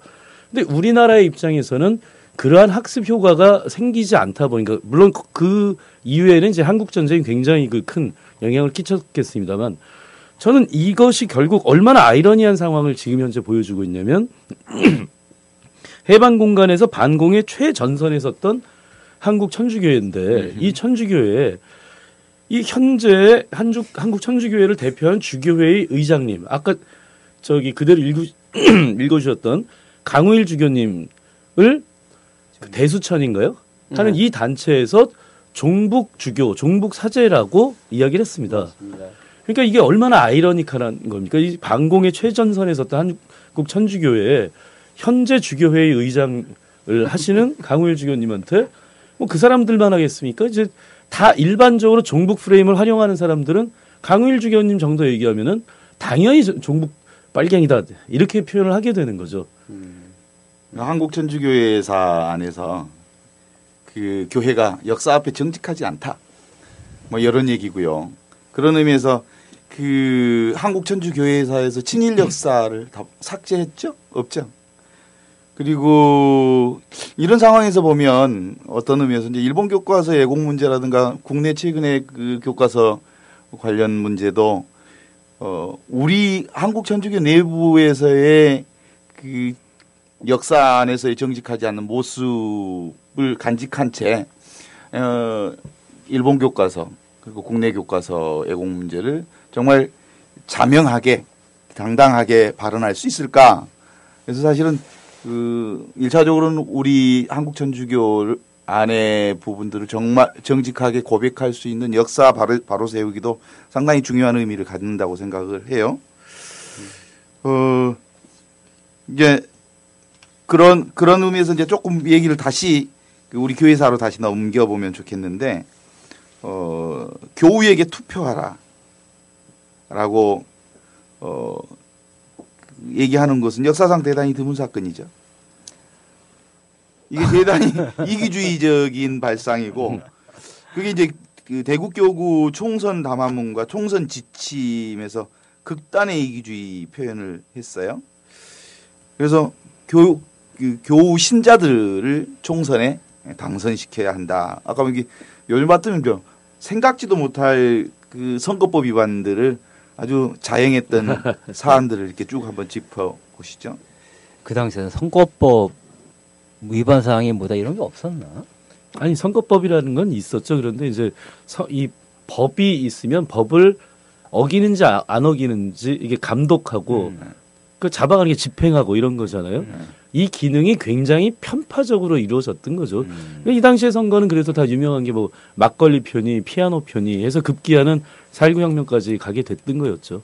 근데 우리나라의 입장에서는 그러한 학습 효과가 생기지 않다 보니까 물론 그 이후에는 이제 한국 전쟁이 굉장히 그 큰 영향을 끼쳤겠습니다만 저는 이것이 결국 얼마나 아이러니한 상황을 지금 현재 보여주고 있냐면 (clears throat) 해방 공간에서 반공의 최전선에 섰던 한국 천주교회인데 이 천주교회 이 현재 한국 한국 천주교회를 대표한 주교회의 의장님 아까 저기 그대로 읽으, (clears throat) 읽어주셨던 강우일 주교님을 그 대수천인가요? 하는 이 단체에서 종북 주교, 종북 사제라고 이야기를 했습니다. 그러니까 이게 얼마나 아이러니컬한 겁니까? 이 반공의 최전선에 섰던 한국 천주교회 현재 주교회의 의장을 하시는 (laughs) 강우일 주교님한테 뭐 그 사람들만 하겠습니까? 이제 다 일반적으로 종북 프레임을 활용하는 사람들은 강우일 주교님 정도 얘기하면은 당연히 종북 빨갱이다 이렇게 표현을 하게 되는 거죠. 한국 천주교회사 안에서 그 교회가 역사 앞에 정직하지 않다. 뭐 이런 얘기고요. 그런 의미에서 그 한국 천주 교회사에서 친일 역사를 다 삭제했죠? 없죠? 그리고 이런 상황에서 보면 어떤 의미에서 이제 일본 교과서 예공 문제라든가 국내 최근의 그 교과서 관련 문제도 어 우리 한국 천주교 내부에서의 그 역사 안에서의 정직하지 않는 모습을 간직한 채 어, 일본 교과서 그리고 국내 교과서 애공 문제를 정말 자명하게 당당하게 발언할 수 있을까? 그래서 사실은 그 일차적으로는 우리 한국 천주교 안의 부분들을 정말 정직하게 고백할 수 있는 역사 바로, 바로 세우기도 상당히 중요한 의미를 갖는다고 생각을 해요. 어, 이제 그런 그런 의미에서 이제 조금 얘기를 다시 그 우리 교회사로 다시 넘겨 보면 좋겠는데 어, 교우에게 투표하라라고 어, 얘기하는 것은 역사상 대단히 드문 사건이죠. 이게 (laughs) 대단히 이기주의적인 발상이고 그게 이제 그 대국교구 총선 담화문과 총선 지침에서 극단의 이기주의 표현을 했어요. 그래서 교, 그 교우 신자들을 총선에 당선시켜야 한다. 아까 여기 요즘 봤더니 좀 생각지도 못할 그 선거법 위반들을 아주 자행했던 (laughs) 사안들을 이렇게 쭉 한번 짚어 보시죠. 그 당시에는 선거법 위반 사항이 뭐다 이런 게 없었나? 아니 선거법이라는 건 있었죠. 그런데 이제 서, 이 법이 있으면 법을 어기는지 아, 안 어기는지 이게 감독하고 음. 그 잡아가는 게 집행하고 이런 거잖아요. 음. 이 기능이 굉장히 편파적으로 이루어졌던 거죠. 음. 이 당시의 선거는 그래서 다 유명한 게 뭐 막걸리 편이 피아노 편이 해서 급기야는 4.19 혁명까지 가게 됐던 거였죠.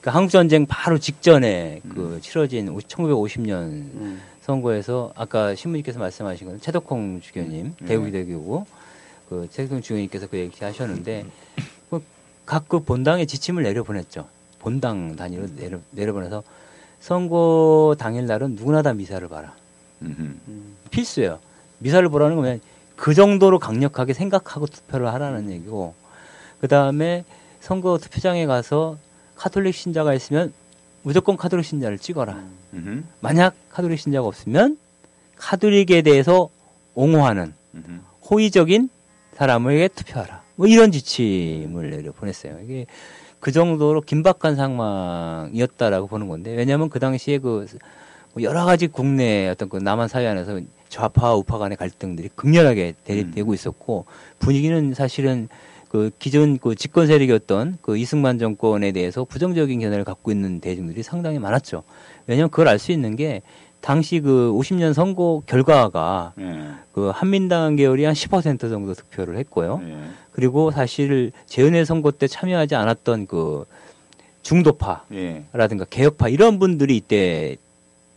그 한국 전쟁 바로 직전에 음. 그 치러진 1950년 선거에서 아까 신부님께서 말씀하신 건 최덕홍 주교님 네. 대구 대교고 그 최덕홍 주교님께서 그 얘기하셨는데 그 각그 본당에 지침을 내려보냈죠. 본당 단위로 내려 내려보내서 선거 당일 날은 누구나 다 미사를 봐라. 음. 필수예요. 미사를 보라는 거면 그 정도로 강력하게 생각하고 투표를 하라는 얘기고 그 다음에 선거 투표장에 가서 카톨릭 신자가 있으면 무조건 카톨릭 신자를 찍어라. 음. 만약 카톨릭 신자가 없으면 카톨릭에 대해서 옹호하는 음. 호의적인 사람에게 투표하라. 뭐 이런 지침을 내려 보냈어요. 이게 그 정도로 긴박한 상황이었다라고 보는 건데 왜냐하면 그 당시에 그뭐 여러 가지 국내 어떤 그 남한 사회 안에서 좌파와 우파 간의 갈등들이 극렬하게 대립되고 있었고 분위기는 사실은 그 기존 그 집권 세력이었던 그 이승만 정권에 대해서 부정적인 견해를 갖고 있는 대중들이 상당히 많았죠. 왜냐하면 그걸 알 수 있는 게 당시 그 50년 선거 결과가 예. 그 한민당 계열이 한 10% 정도 득표를 했고요. 예. 그리고 사실 재연의 선거 때 참여하지 않았던 그 중도파라든가 예. 개혁파 이런 분들이 이때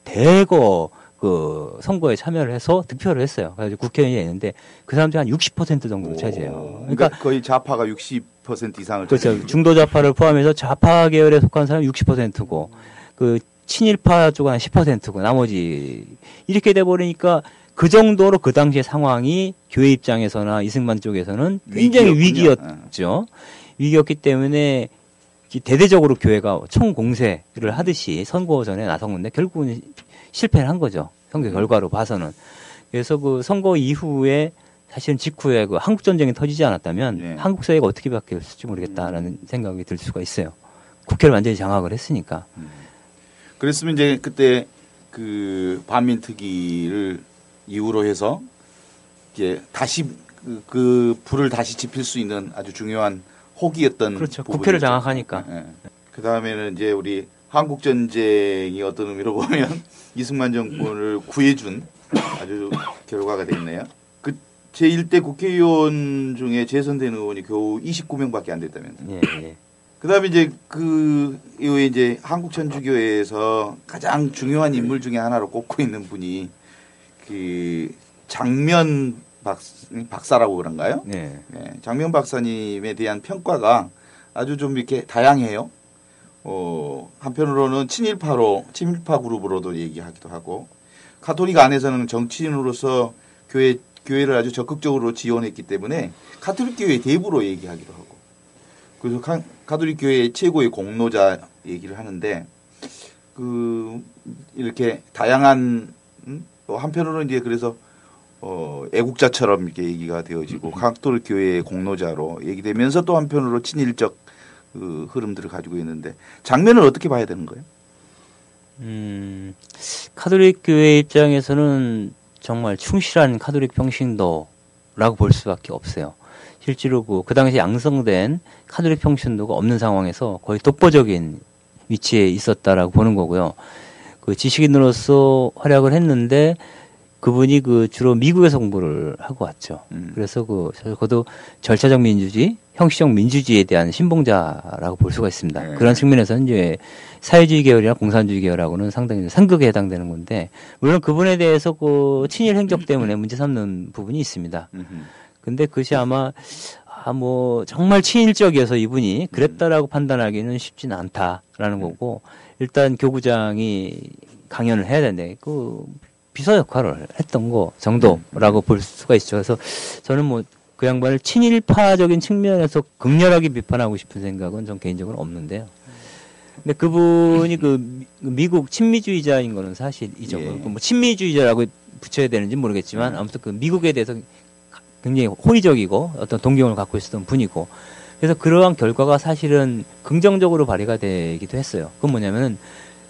대거 그 선거에 참여를 해서 득표를 했어요. 그래서 국회의원이 되는데 그 사람들이 한 60% 정도 차지해요. 그러니까 그러니까 거의 좌파가 60% 이상을 그렇죠. 중도 좌파를 포함해서 좌파 계열에 속한 사람이 60%고 그 친일파 쪽은 한 10%고 나머지 이렇게 돼 버리니까 그 정도로 그 당시의 상황이 교회 입장에서나 이승만 쪽에서는 굉장히 위기였군요. 위기였죠. 위기였기 때문에 이 대대적으로 교회가 총공세를 하듯이 선거 전에 나섰는데 결국은 실패를 한 거죠. 선거 결과로 봐서는. 그래서 그 선거 이후에 사실은 직후에 그 한국 전쟁이 터지지 않았다면 네. 한국 사회가 어떻게 바뀌었을지 모르겠다라는 생각이 들 수가 있어요. 국회를 완전히 장악을 했으니까. 그랬으면 이제 그때 그 반민특위를 이유로 해서 이제 다시 그, 그 불을 다시 지필 수 있는 아주 중요한 호기였던 그렇죠. 국회를 장악하니까. 그 다음에는 이제 우리 한국 전쟁이 어떤 의미로 보면 (laughs) 이승만 정권을 구해준 아주 결과가 됐네요. 그 제1대 국회의원 중에 재선된 의원이 겨우 29명밖에 안 됐다면서. 예, 예. 그다음에 이제 그 이후에 이제 한국 천주교회에서 가장 중요한 인물 중에 하나로 꼽고 있는 분이 그 장면 박 박사 라고 그런가요? 네. 네, 장면 박사님에 대한 평가가 아주 좀 이렇게 다양해요. 어, 한편으로는 친일파로 친일파 그룹으로도 얘기하기도 하고 카톨릭 안에서는 정치인으로서 교회 교회를 아주 적극적으로 지원했기 때문에 카톨릭 교회 대부로 얘기하기도 하고 그래서 카, 카톨릭 교회의 최고의 공로자 얘기를 하는데 그 이렇게 다양한 음? 또 한편으로는 이제 그래서 어, 애국자처럼 이렇게 얘기가 되어지고 카톨릭 교회의 공로자로 얘기되면서 또 한편으로 친일적 그 흐름들을 가지고 있는데 장면을 어떻게 봐야 되는 거예요? 음, 카톨릭 교회 입장에서는 정말 충실한 카톨릭 평신도라고 볼 수밖에 없어요. 실제로 그, 그 당시 양성된 카톨릭 평신도가 없는 상황에서 거의 독보적인 위치에 있었다라고 보는 거고요. 그 지식인으로서 활약을 했는데 그분이 그 주로 미국에서 공부를 하고 왔죠. 음. 그래서 그 저도 절차적 민주주의, 형식적 민주주의에 대한 신봉자라고 볼 수가 있습니다. 네. 그런 측면에서는 이제 사회주의 계열이나 공산주의 계열하고는 상당히 상극에 해당되는 건데 물론 그분에 대해서 그 친일 행적 때문에 문제 삼는 부분이 있습니다. 근데 그것이 아마 아 뭐 정말 친일적이어서 이분이 그랬다라고 판단하기는 쉽지는 않다라는 거고 일단 교구장이 강연을 해야 되는데 그 비서 역할을 했던 거 정도라고 볼 수가 있죠. 그래서 저는 뭐 그 양반을 친일파적인 측면에서 극렬하게 비판하고 싶은 생각은 전 개인적으로 없는데요. 근데 그분이 그 미- 그 미국 친미주의자인 거는 사실이죠. 예. 뭐 친미주의자라고 붙여야 되는지 모르겠지만 아무튼 그 미국에 대해서 굉장히 호의적이고 어떤 동경을 갖고 있었던 분이고 그래서 그러한 결과가 사실은 긍정적으로 발휘가 되기도 했어요. 그건 뭐냐면은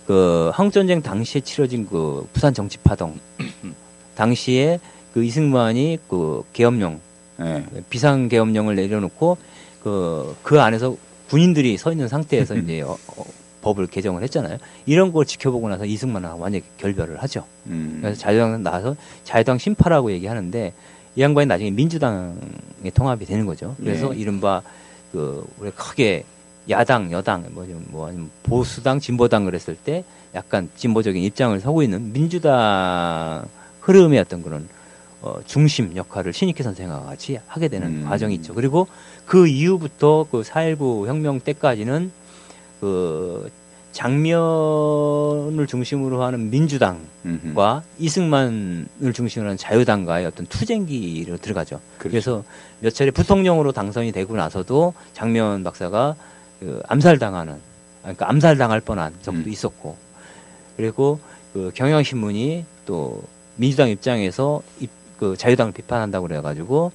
그 한국 전쟁 당시에 치러진 그 부산 정치 파동 (clears throat) 당시에 그 이승만이 그 계엄령 네. 비상 계엄령을 내려놓고 그, 그 안에서 군인들이 서 있는 상태에서 (laughs) 이제 어, 어, 법을 개정을 했잖아요. 이런 걸 지켜보고 나서 이승만하고 완전히 결별을 하죠. 음. 그래서 자유당 나와서 자유당 심파라고 얘기하는데 이 양반이 나중에 민주당에 통합이 되는 거죠. 그래서 네. 이른바 그 우리 크게 야당, 여당, 뭐, 좀뭐 아니면 보수당, 진보당 그랬을 때 약간 진보적인 입장을 서고 있는 민주당 흐름의 어떤 그런 어, 중심 역할을 신익희 선생과 같이 하게 되는 음. 과정이 있죠. 그리고 그 이후부터 그 4.19 혁명 때까지는 그 장면을 중심으로 하는 민주당 음흠. 과 이승만을 중심으로 한 자유당과의 어떤 투쟁기로 들어가죠. 그렇죠. 그래서몇 차례 부통령으로 당선이 되고 나서도 장면 박사가 그 암살당하는, 그러니까 암살당할 뻔한 적도 음. 있었고, 그리고 그 경향신문이 또 민주당 입장에서 이- 그 자유당을 비판한다고 그래가지고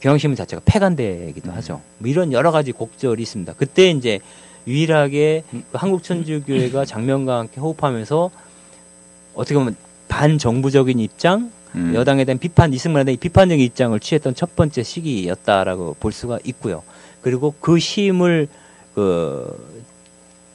경향신문 자체가 폐간되기도 음. 하죠. 뭐 이런 여러 가지 곡절이 있습니다. 그때 이제 유일하게 음. 그 한국천주교회가 장면과 함께 호흡하면서 어떻게 보면 반정부적인 입장, 음. 여당에 대한 비판, 이승만에 대한 비판적인 입장을 취했던 첫 번째 시기였다라고 볼 수가 있고요. 그리고 그 힘을 그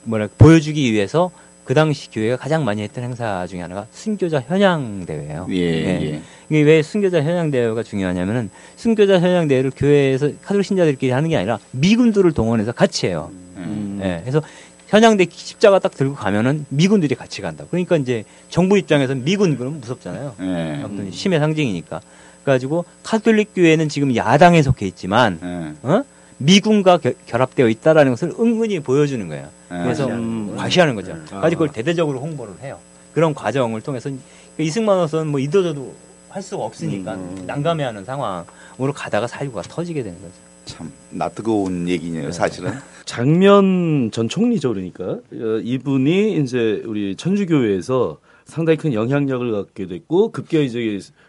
뭐랄 보여주기 위해서 그 당시 교회가 가장 많이 했던 행사 중에 하나가 순교자 현양 대회예요. 예, 네. 예. 이게 왜 순교자 현양 대회가 중요하냐면은 순교자 현양 대회를 교회에서 카톨릭 신자들끼리 하는 게 아니라 미군들을 동원해서 같이 해요. 음. 예, 그래서 현양대 십자가 딱 들고 가면은 미군들이 같이 간다. 그러니까 이제 정부 입장에서는 미군 그러면 무섭잖아요. 예. 어떤 힘의 상징이니까. 그래가지고 카톨릭 교회는 지금 야당에 속해 있지만 예. 어? 미군과 겨- 결합되어 있다라는 것을 은근히 보여주는 거예요. 그래서 음. 과시하는 거죠. 아. 가지고 그걸 대대적으로 홍보를 해요. 그런 과정을 통해서 이승만으로서는 뭐 이도저도 할 수가 없으니까 음. 난감해하는 상황으로 가다가 사유가 터지게 되는 거죠. 참 낯뜨거운 얘기네요, 사실은. (laughs) 장면 전 총리죠 그러니까 어, 이분이 이제 우리 천주교회에서 상당히 큰 영향력을 갖게 됐고 급기야 이제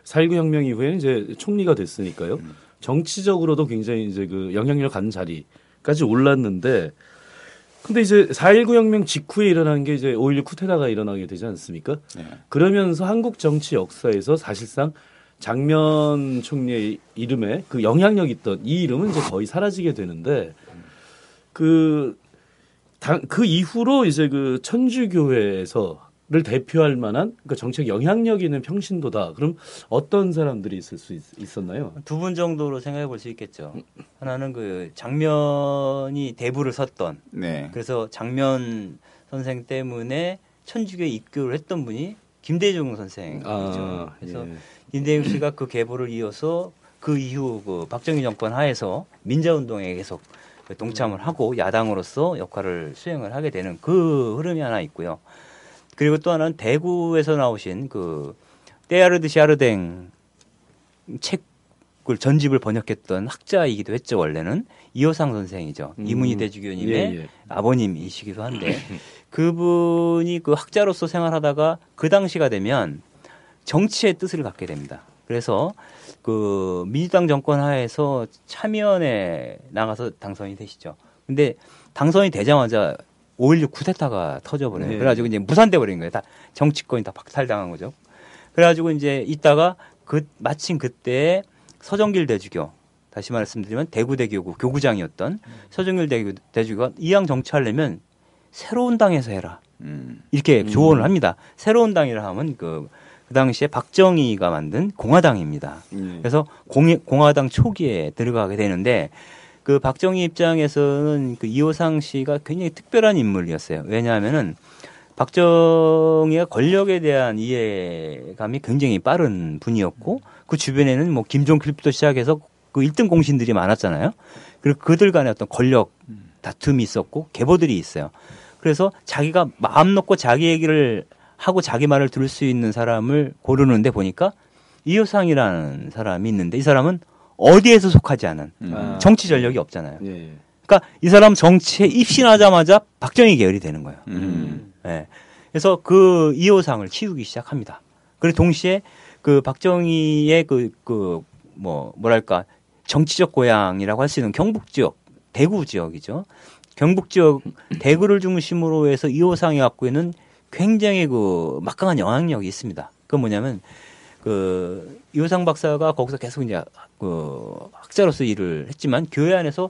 4.19 혁명 이후에 이제 총리가 됐으니까요 정치적으로도 굉장히 이제 그 영향력 갖는 자리까지 올랐는데 근데 이제 4.19 혁명 직후에 일어난 게 이제 5.16 쿠데타가 일어나게 되지 않습니까? 네. 그러면서 한국 정치 역사에서 사실상 장면 총리의 이름에 그 영향력 있던 이 이름은 이제 거의 사라지게 되는데 그, 당, 그 이후로 이제 그 천주교회에서 를 대표할 만한 그 정책 영향력 있는 평신도다. 그럼 어떤 사람들이 있을 수 있, 었나요 두 분 정도로 생각해 볼 수 있겠죠. 하나는 그 장면이 대부를 섰던 네. 그래서 장면 선생 때문에 천주교에 입교를 했던 분이 김대중 선생이죠. 아, 그래서 예. 김대중 씨가 그 계보를 이어서 그 이후 그 박정희 정권 하에서 민자운동에 계속 동참을 하고 야당으로서 역할을 수행을 하게 되는 그 흐름이 하나 있고요. 그리고 또 하나는 대구에서 나오신 그 때야르드 시아르댕 책을 전집을 번역했던 학자이기도 했죠 원래는 이호상 선생이죠 음. 이문희 대주교님의 예, 예. 아버님이시기도 한데 (laughs) 그분이 그 학자로서 생활하다가 그 당시가 되면 정치의 뜻을 갖게 됩니다. 그래서 그 민주당 정권 하에서 참여원에 나가서 당선이 되시죠. 근데 당선이 되자마자 5.16 쿠데타가 터져버려요. 네. 그래가지고 이제 무산돼 버린 거예요. 다 정치권이 다 박탈당한 거죠. 그래가지고 이제 있다가 그 마침 그때 서정길 대주교 다시 말씀드리면 대구 대교구 교구장이었던 서정길 대교 대주교가 이왕 정치하려면 새로운 당에서 해라. 음. 이렇게 조언을 합니다. 새로운 당이라 하면 그, 그 당시에 박정희가 만든 공화당입니다. 예. 그래서 공, 공화당 초기에 들어가게 되는데 그 박정희 입장에서는 그 이호상 씨가 굉장히 특별한 인물이었어요. 왜냐하면은 박정희가 권력에 대한 이해감이 굉장히 빠른 분이었고 그 주변에는 뭐 김종필부터 시작해서 그 1등 공신들이 많았잖아요. 그리고 그들 간에 어떤 권력 다툼이 있었고 계보들이 있어요. 그래서 자기가 마음 놓고 자기 얘기를 하고 자기 말을 들을 수 있는 사람을 고르는데 보니까 이효상이라는 사람이 있는데 이 사람은 어디에서 속하지 않은 아. 정치 전력이 없잖아요. 예. 그러니까 이 사람 정치에 입신하자마자 박정희 계열이 되는 거예요. 음. 예. 그래서 그 이호상을 키우기 시작합니다. 그리고 동시에 그 박정희의 그, 그, 뭐, 뭐랄까, 정치적 고향이라고 할 수 있는 경북 지역, 대구 지역이죠. 경북 지역, 대구를 중심으로 해서 이호상이 갖고 있는 굉장히 그 막강한 영향력이 있습니다. 그건 뭐냐면, 그, 이호상 박사가 거기서 계속 이제 그 학자로서 일을 했지만 교회 안에서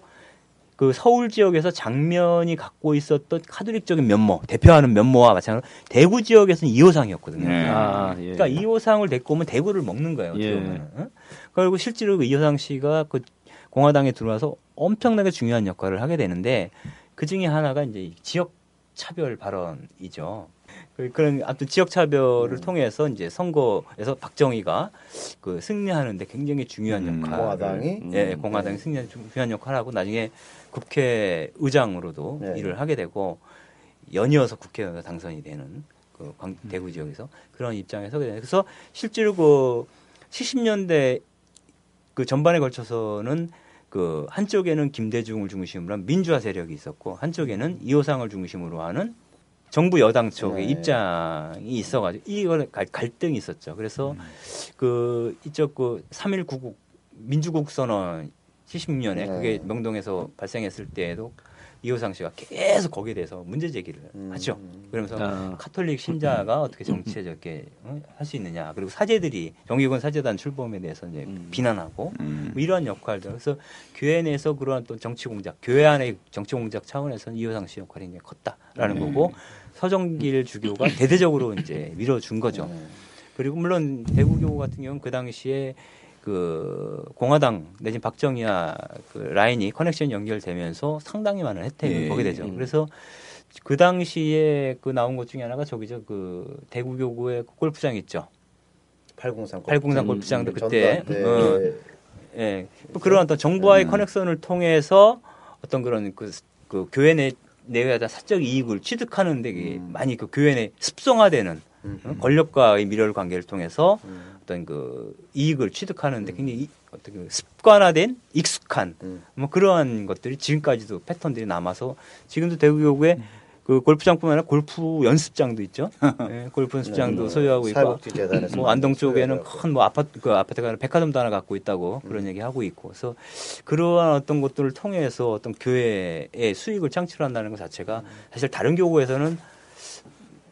그 서울 지역에서 장면이 갖고 있었던 카톨릭적인 면모, 대표하는 면모와 마찬가지로 대구 지역에서는 이호상이었거든요. 네. 아, 예. 그러니까 이호상을 데리고 오면 대구를 먹는 거예요. 예. 응? 그리고 실제로 그 이호상 씨가 그 공화당에 들어와서 엄청나게 중요한 역할을 하게 되는데 그 중에 하나가 이제 이 지역 차별 발언이죠. 그- 그런 아무튼 지역 차별을 통해서 이제 선거에서 박정희가 그 승리하는데 굉장히 중요한 음. 역할. 공화당이 예, 공화당이 승리하는 중요한 역할을 하고 나중에 국회의장으로도 네. 일을 하게 되고 연이어서 국회의원 당선이 되는 그 광- 음. 대구 지역에서 그런 입장에 서게 되는 그래서 실제로 그 70년대 그 전반에 걸쳐서는 그 한쪽에는 김대중을 중심으로 한 민주화 세력이 있었고 한쪽에는 이호상을 중심으로 하는 정부 여당 쪽의 네. 입장이 있어가지고 이걸 갈- 갈등이 있었죠. 그래서 음. 그 이쪽 그 3.1구국 민주국 선언 76년에 네. 그게 명동에서 발생했을 때에도 이호상 씨가 계속 거기에 대해서 문제 제기를 음. 하죠. 그러면서 아. 카톨릭 신자가 어떻게 정치에 저렇게 할 수 있느냐. 그리고 사제들이 정의구현 사제단 출범에 대해서 이제 음. 비난하고 음. 뭐 이런 역할들. 그래서 교회 내에서 그러한 또 정치 공작, 교회 안의 정치 공작 차원에서는 이효상 씨 역할이 굉장히 컸다라는 네. 거고 서정길 주교가 대대적으로 (laughs) 이제 밀어준 거죠. 네. 그리고 물론 대구교구 같은 경우는 그 당시에 그 공화당 내지 박정희와 그 라인이 커넥션 연결되면서 상당히 많은 혜택을 예. 보게 되죠. 음. 그래서 그 당시에 그 나온 것 중에 하나가 저기죠. 그 대구교구의 그 골프장 있죠. 803 803 음, 골프장도 음, 그때 어, 예. 예. 그런 어떤 정부와의 음. 커넥션을 통해서 어떤 그런 그, 그 교회 내 어떤 사적 이익을 취득하는 데 음. 많이 그 교회 내 습성화되는 음. 어? 권력과의 밀혈 관계를 통해서 음. 어떤 그 이익을 취득하는 데 굉장히 이- 어떤 그 습관화된 익숙한 뭐 그러한 것들이 지금까지도 패턴들이 남아서 지금도 대구 교구에 그 골프장뿐만 아니라 골프 연습장도 있죠. (laughs) 예, 골프 연습장도 소유하고 있고 뭐 안동 쪽에는. 큰 뭐 아파트 그 아파트가 아니라 백화점도 하나 갖고 있다고 그런 얘기 하고 있고 그래서 그러한 어떤 것들을 통해서 어떤 교회의 수익을 창출한다는 것 자체가 사실 다른 교구에서는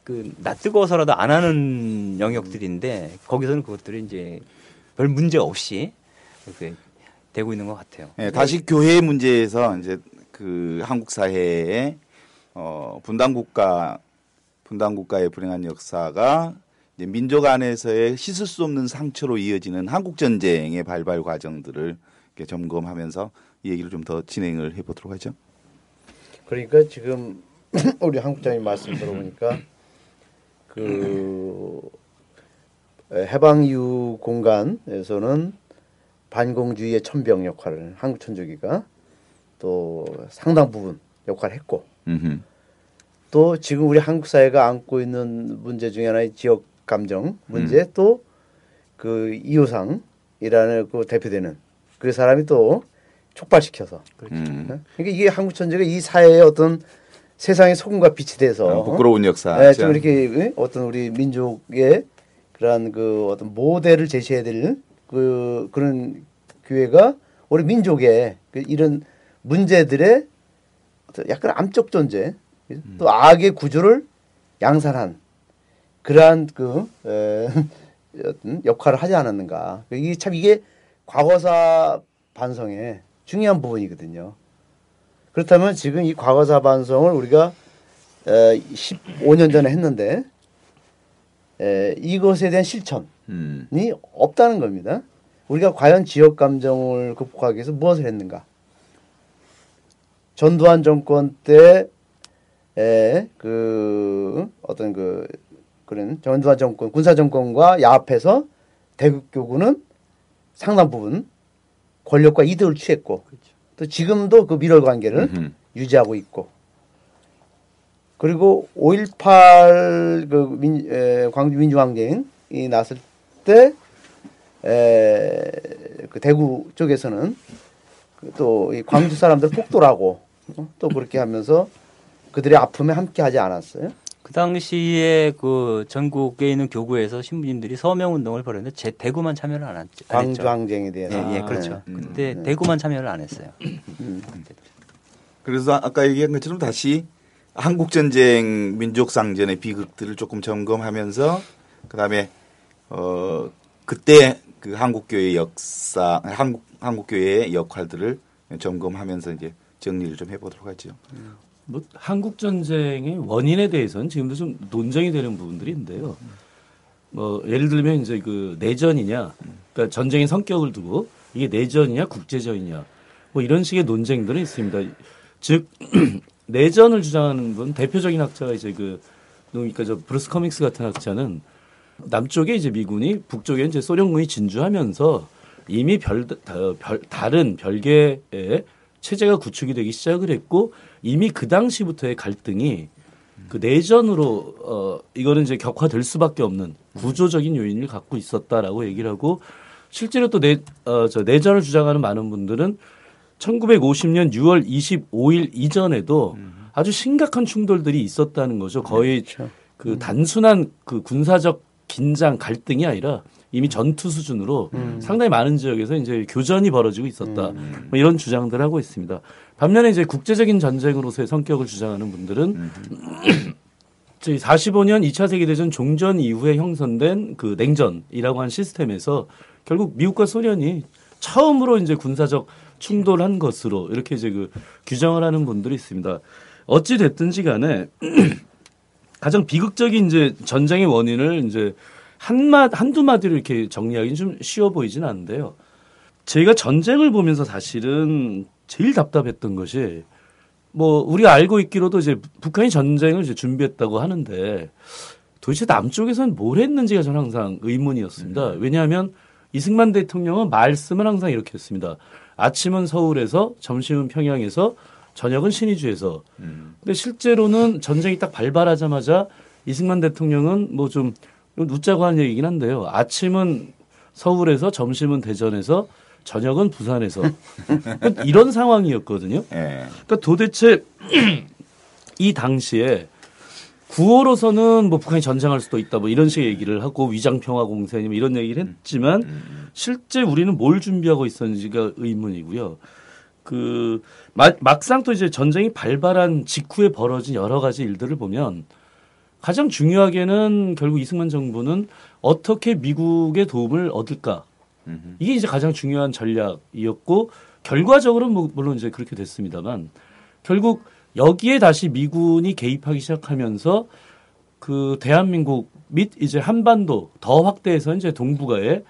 그 낯뜨거워서라도 안 하는 영역들인데 거기서는 그것들이 이제 별 문제 없이 이렇게 되고 있는 것 같아요. 예, 다시 교회 문제에서 이제 그 한국 사회의 어, 분단 국가 분단 국가의 불행한 역사가 이제 민족 안에서의 씻을 수 없는 상처로 이어지는 한국 전쟁의 발발 과정들을 이렇게 점검하면서 이 얘기를 좀 더 진행을 해보도록 하죠. 그러니까 지금 (clears throat) 우리 한국장님 말씀 들어보니까 그 해방 이후 공간에서는 반공주의의 천병 역할을 한국 천주교가 또 상당 부분 역할을 했고 음흠. 또 지금 우리 한국 사회가 안고 있는 문제 중에 하나의 지역 감정 문제 또그 이호상이라는 그 대표되는 그 사람이 또 촉발시켜서 음. 그러니까 이게 한국 천주가 이 사회의 어떤 세상의 소금과 빛이 돼서 어, 부끄러운 역사. 예, 좀 이렇게 예? 어떤 우리 민족의 그러한 그 어떤 모델을 제시해야 될 그 그런 교회가 우리 민족의 그 이런 문제들의 약간 암적 존재 또 악의 구조를 양산한 그러한 그 에, (laughs) 어떤 역할을 하지 않았는가 이게 참 이게 과거사 반성의 중요한 부분이거든요. 그렇다면 지금 이 과거사 반성을 우리가 에, 15년 전에 했는데 에, 이것에 대한 실천이 음. 없다는 겁니다. 우리가 과연 지역 감정을 극복하기 위해서 무엇을 했는가? 전두환 정권 때에 그 어떤 그 그런 전두환 정권 군사 정권과 야합해서 대국 교구는 상당 부분 권력과 이득을 취했고 또 지금도 그 밀월 관계를 음흠. 유지하고 있고 그리고 5.18그 민, 에, 광주 민주항쟁이 났을 때, 에, 그 대구 쪽에서는 그 또이 광주 사람들 폭도라고 어? 또 그렇게 하면서 그들의 아픔에 함께 하지 않았어요. 그 당시에 그 전국에 있는 교구에서 신부님들이 서명 운동을 벌였는데 제 대구만 참여를 안, 했, 안 광주 했죠. 항쟁에 대해서. 예, 예, 아, 그렇죠. 네. 그때 대구만 참여를 안 했어요. 그래서 아까 얘기한 것처럼 다시 한국 전쟁 민족 상전의 비극들을 조금 점검하면서 그다음에 어 그때 그 한국 교회의 역사 한국 한국 교회의 역할들을 점검하면서 이제 정리를 좀 해보도록 하죠. 뭐 한국 전쟁의 원인에 대해서는 지금도 좀 논쟁이 되는 부분들이 있는데요. 뭐 예를 들면 이제 그 내전이냐, 그러니까 전쟁의 성격을 두고 이게 내전이냐 국제전이냐, 뭐 이런 식의 논쟁들은 있습니다. 즉 (clears throat) 내전을 주장하는 분 대표적인 학자가 이제 그 그러니까 저 브루스 커밍스 같은 학자는 남쪽에 이제 미군이 북쪽에 이제 소련군이 진주하면서 이미 별, 다, 별 다른 별개의 체제가 구축이 되기 시작을 했고 이미 그 당시부터의 갈등이 그 내전으로 어 이거는 이제 격화될 수밖에 없는 구조적인 요인을 갖고 있었다라고 얘기를 하고 실제로 또내어저 내전을 주장하는 많은 분들은 1950년 6월 25일 이전에도 아주 심각한 충돌들이 있었다는 거죠. 거의 그 단순한 그 군사적 긴장 갈등이 아니라 이미 전투 수준으로 상당히 많은 지역에서 이제 교전이 벌어지고 있었다. 뭐 이런 주장들을 하고 있습니다. 반면에 이제 국제적인 전쟁으로서의 성격을 주장하는 분들은 (clears throat) 저희 45년 2차 세계대전 종전 이후에 형성된 그 냉전이라고 한 시스템에서 결국 미국과 소련이 처음으로 이제 군사적 충돌한 것으로 이렇게 이제 그 규정을 하는 분들이 있습니다. 어찌 됐든지 간에 (clears throat) 가장 비극적인 이제 전쟁의 원인을 이제 한마 한두 마디로 이렇게 정리하기는 좀 쉬워 보이진 않는데요. 저희가 전쟁을 보면서 사실은 제일 답답했던 것이 뭐 우리가 알고 있기로도 이제 북한이 전쟁을 이제 준비했다고 하는데 도대체 남쪽에서는 뭘 했는지가 저는 항상 의문이었습니다. 왜냐하면 이승만 대통령은 말씀을 항상 이렇게 했습니다. 아침은 서울에서, 점심은 평양에서, 저녁은 신의주에서. 근데 실제로는 전쟁이 딱 발발하자마자 이승만 대통령은 뭐 좀 웃자고 하는 얘기긴 한데요. 아침은 서울에서 점심은 대전에서 저녁은 부산에서 그러니까 (laughs) 이런 상황이었거든요. 예. 그러니까 도대체 (clears throat) 이 당시에 9호로서는 뭐 북한이 전쟁할 수도 있다 뭐 이런 식의 얘기를 하고 위장평화 공세 뭐 이런 얘기를 했지만 실제 우리는 뭘 준비하고 있었는지가 의문이고요. 그 마- 막상 또 이제 전쟁이 발발한 직후에 벌어진 여러 가지 일들을 보면 가장 중요하게는 결국 이승만 정부는 어떻게 미국의 도움을 얻을까. 이게 이제 가장 중요한 전략이었고 결과적으로는 뭐 물론 이제 그렇게 됐습니다만 결국 여기에 다시 미군이 개입하기 시작하면서 그 대한민국 및 이제 한반도 더 확대해서 이제 동북아에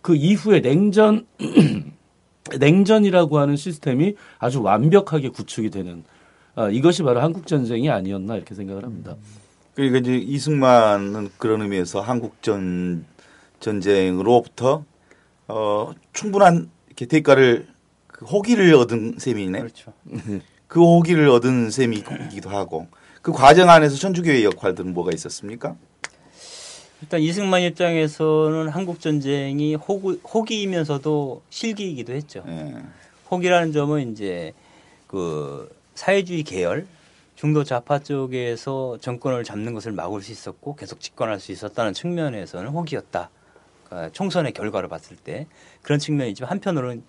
그 이후에 냉전 (clears throat) 냉전이라고 하는 시스템이 아주 완벽하게 구축이 되는 아, 이것이 바로 한국 전쟁이 아니었나 이렇게 생각을 합니다. 그러니까 이제 이승만은 그런 의미에서 한국 전 전쟁으로부터 어 충분한 이렇게 대가를 그 호기를 얻은 셈이네. 그렇죠. (laughs) 그 호기를 얻은 셈이기도 하고 그 과정 안에서 천주교의 역할들은 뭐가 있었습니까? 일단 이승만 입장에서는 한국 전쟁이 호구, 호기이면서도 실기이기도 했죠. 예. 호기라는 점은 이제 그 사회주의 계열 중도 좌파 쪽에서 정권을 잡는 것을 막을 수 있었고 계속 집권할 수 있었다는 측면에서는 호기였다. 그러니까 총선의 결과를 봤을 때 그런 측면이지만 한편으로는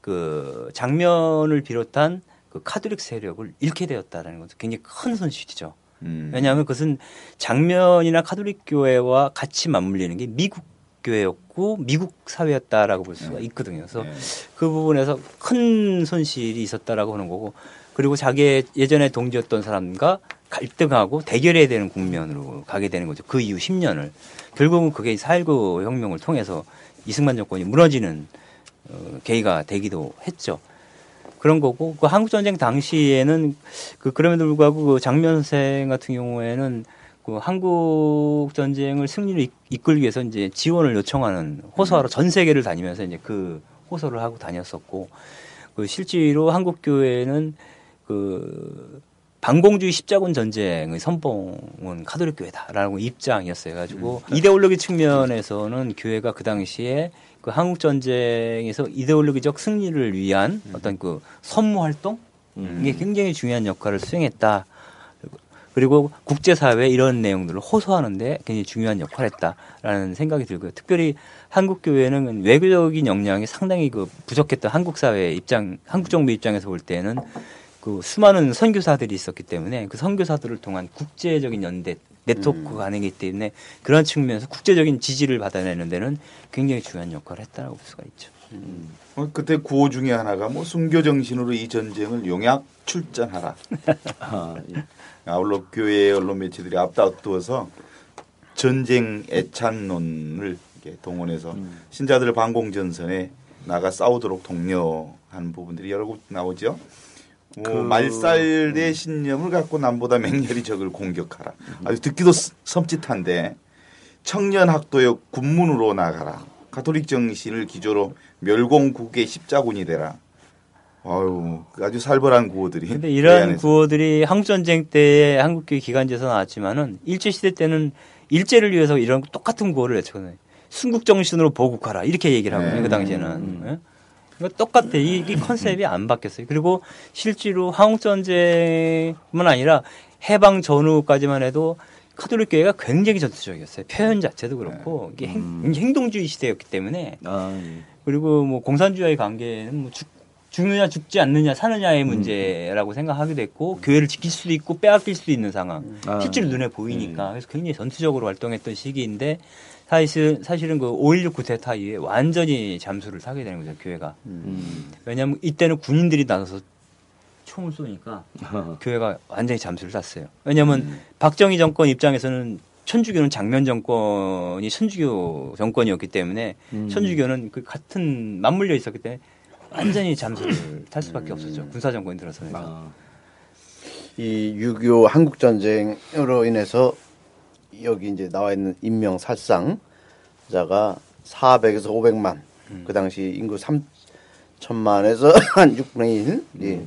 그 장면을 비롯한 그 카톨릭 세력을 잃게 되었다는 것은 굉장히 큰 손실이죠. 음. 왜냐하면 그것은 장면이나 카톨릭 교회와 같이 맞물리는 게 미국 교회였고 미국 사회였다라고 볼 수가 있거든요. 그래서 예. 그 부분에서 큰 손실이 있었다라고 하는 거고 그리고 자기의 예전에 동지였던 사람과 갈등하고 대결해야 되는 국면으로 가게 되는 거죠. 그 이후 10년을 결국은 그게 4.19 혁명을 통해서 이승만 정권이 무너지는 어, 계기가 되기도 했죠. 그런 거고 그 한국 전쟁 당시에는 그 그럼에도 불구하고 그 장면 선생 같은 경우에는 그 한국 전쟁을 승리를 이- 이끌기 위해서 이제 지원을 요청하는 호소하러 전 세계를 다니면서 이제 그 호소를 하고 다녔었고 그 실제로 한국 교회는 그 반공주의 십자군 전쟁의 선봉은 카톨릭 교회다라고 입장이었어요. 가지고 이데올로기 측면에서는 교회가 그 당시에 그 한국 전쟁에서 이데올로기적 승리를 위한 어떤 그 선무 활동 이게 굉장히 중요한 역할을 수행했다. 그리고 국제사회에 이런 내용들을 호소하는데 굉장히 중요한 역할을 했다라는 생각이 들고요. 특별히 한국 교회는 외교적인 역량이 상당히 그 부족했던 한국 사회 입장, 한국 정부 입장에서 볼 때는 그 수많은 선교사들이 있었기 때문에 그 선교사들을 통한 국제적인 연대 네트워크가 가능하기 때문에 그런 측면에서 국제적인 지지를 받아내는 데는 굉장히 중요한 역할을 했다고 볼 수가 있죠. 어, 그때 구호 중에 하나가 뭐 순교 정신으로 이 전쟁을 용약 출전하라. (laughs) 아, 예. 아울러 교회 언론 매체들이 앞다투어서 전쟁 애찬론을 이렇게 동원해서 신자들을 반공 전선에 나가 싸우도록 독려하는 부분들이 여러 곳 나오죠. 뭐 그- 말살의 신념을 갖고 남보다 맹렬히 적을 공격하라. 아주 듣기도 스- 섬찟한데 청년 학도역 군문으로 나가라. 가톨릭 정신을 기조로 멸공국의 십자군이 되라. 아유 아주 살벌한 구호들이. 근데 안에서. 구호들이 한국 전쟁 때 한국교회 기간제에서 나왔지만은 일제 시대 때는 일제를 위해서 이런 똑같은 구호를 외쳤거든요. 순국 정신으로 보국하라. 이렇게 얘기를 하거든요. 네. 그 당시에는. 예? 이거 똑같아. 이, 이 컨셉이 안 바뀌었어요. 그리고 실제로 한국전쟁뿐만 아니라 해방 전후까지만 해도 카톨릭 교회가 굉장히 전투적이었어요. 표현 자체도 그렇고 이게 행, 행동주의 시대였기 때문에 아, 예. 그리고 뭐 공산주의와의 관계는 뭐 죽, 죽느냐 죽지 않느냐 사느냐의 문제라고 생각하게 됐고 교회를 지킬 수도 있고 빼앗길 수도 있는 상황 아. 실제로 눈에 보이니까 그래서 굉장히 전투적으로 활동했던 시기인데 사실 사실은 그 5.16 쿠데타 이후에 완전히 잠수를 타게 되는 거죠 교회가 음. 왜냐하면 이때는 군인들이 나서서 총을 쏘니까 아, (laughs) 교회가 완전히 잠수를 탔어요. 왜냐하면 박정희 정권 입장에서는 천주교는 장면 정권이 천주교 정권이었기 때문에 음. 천주교는 그 같은 맞물려 있었기 때문에 완전히 잠수를 탈 수밖에 없었죠. 군사 정권이 들어서면서. 아, 이6.25 한국 전쟁으로 인해서 여기 이제 나와 있는 인명 살상자가 400에서 500만. 그 당시 인구 3천만에서 (laughs) 한 6분의 1. 예.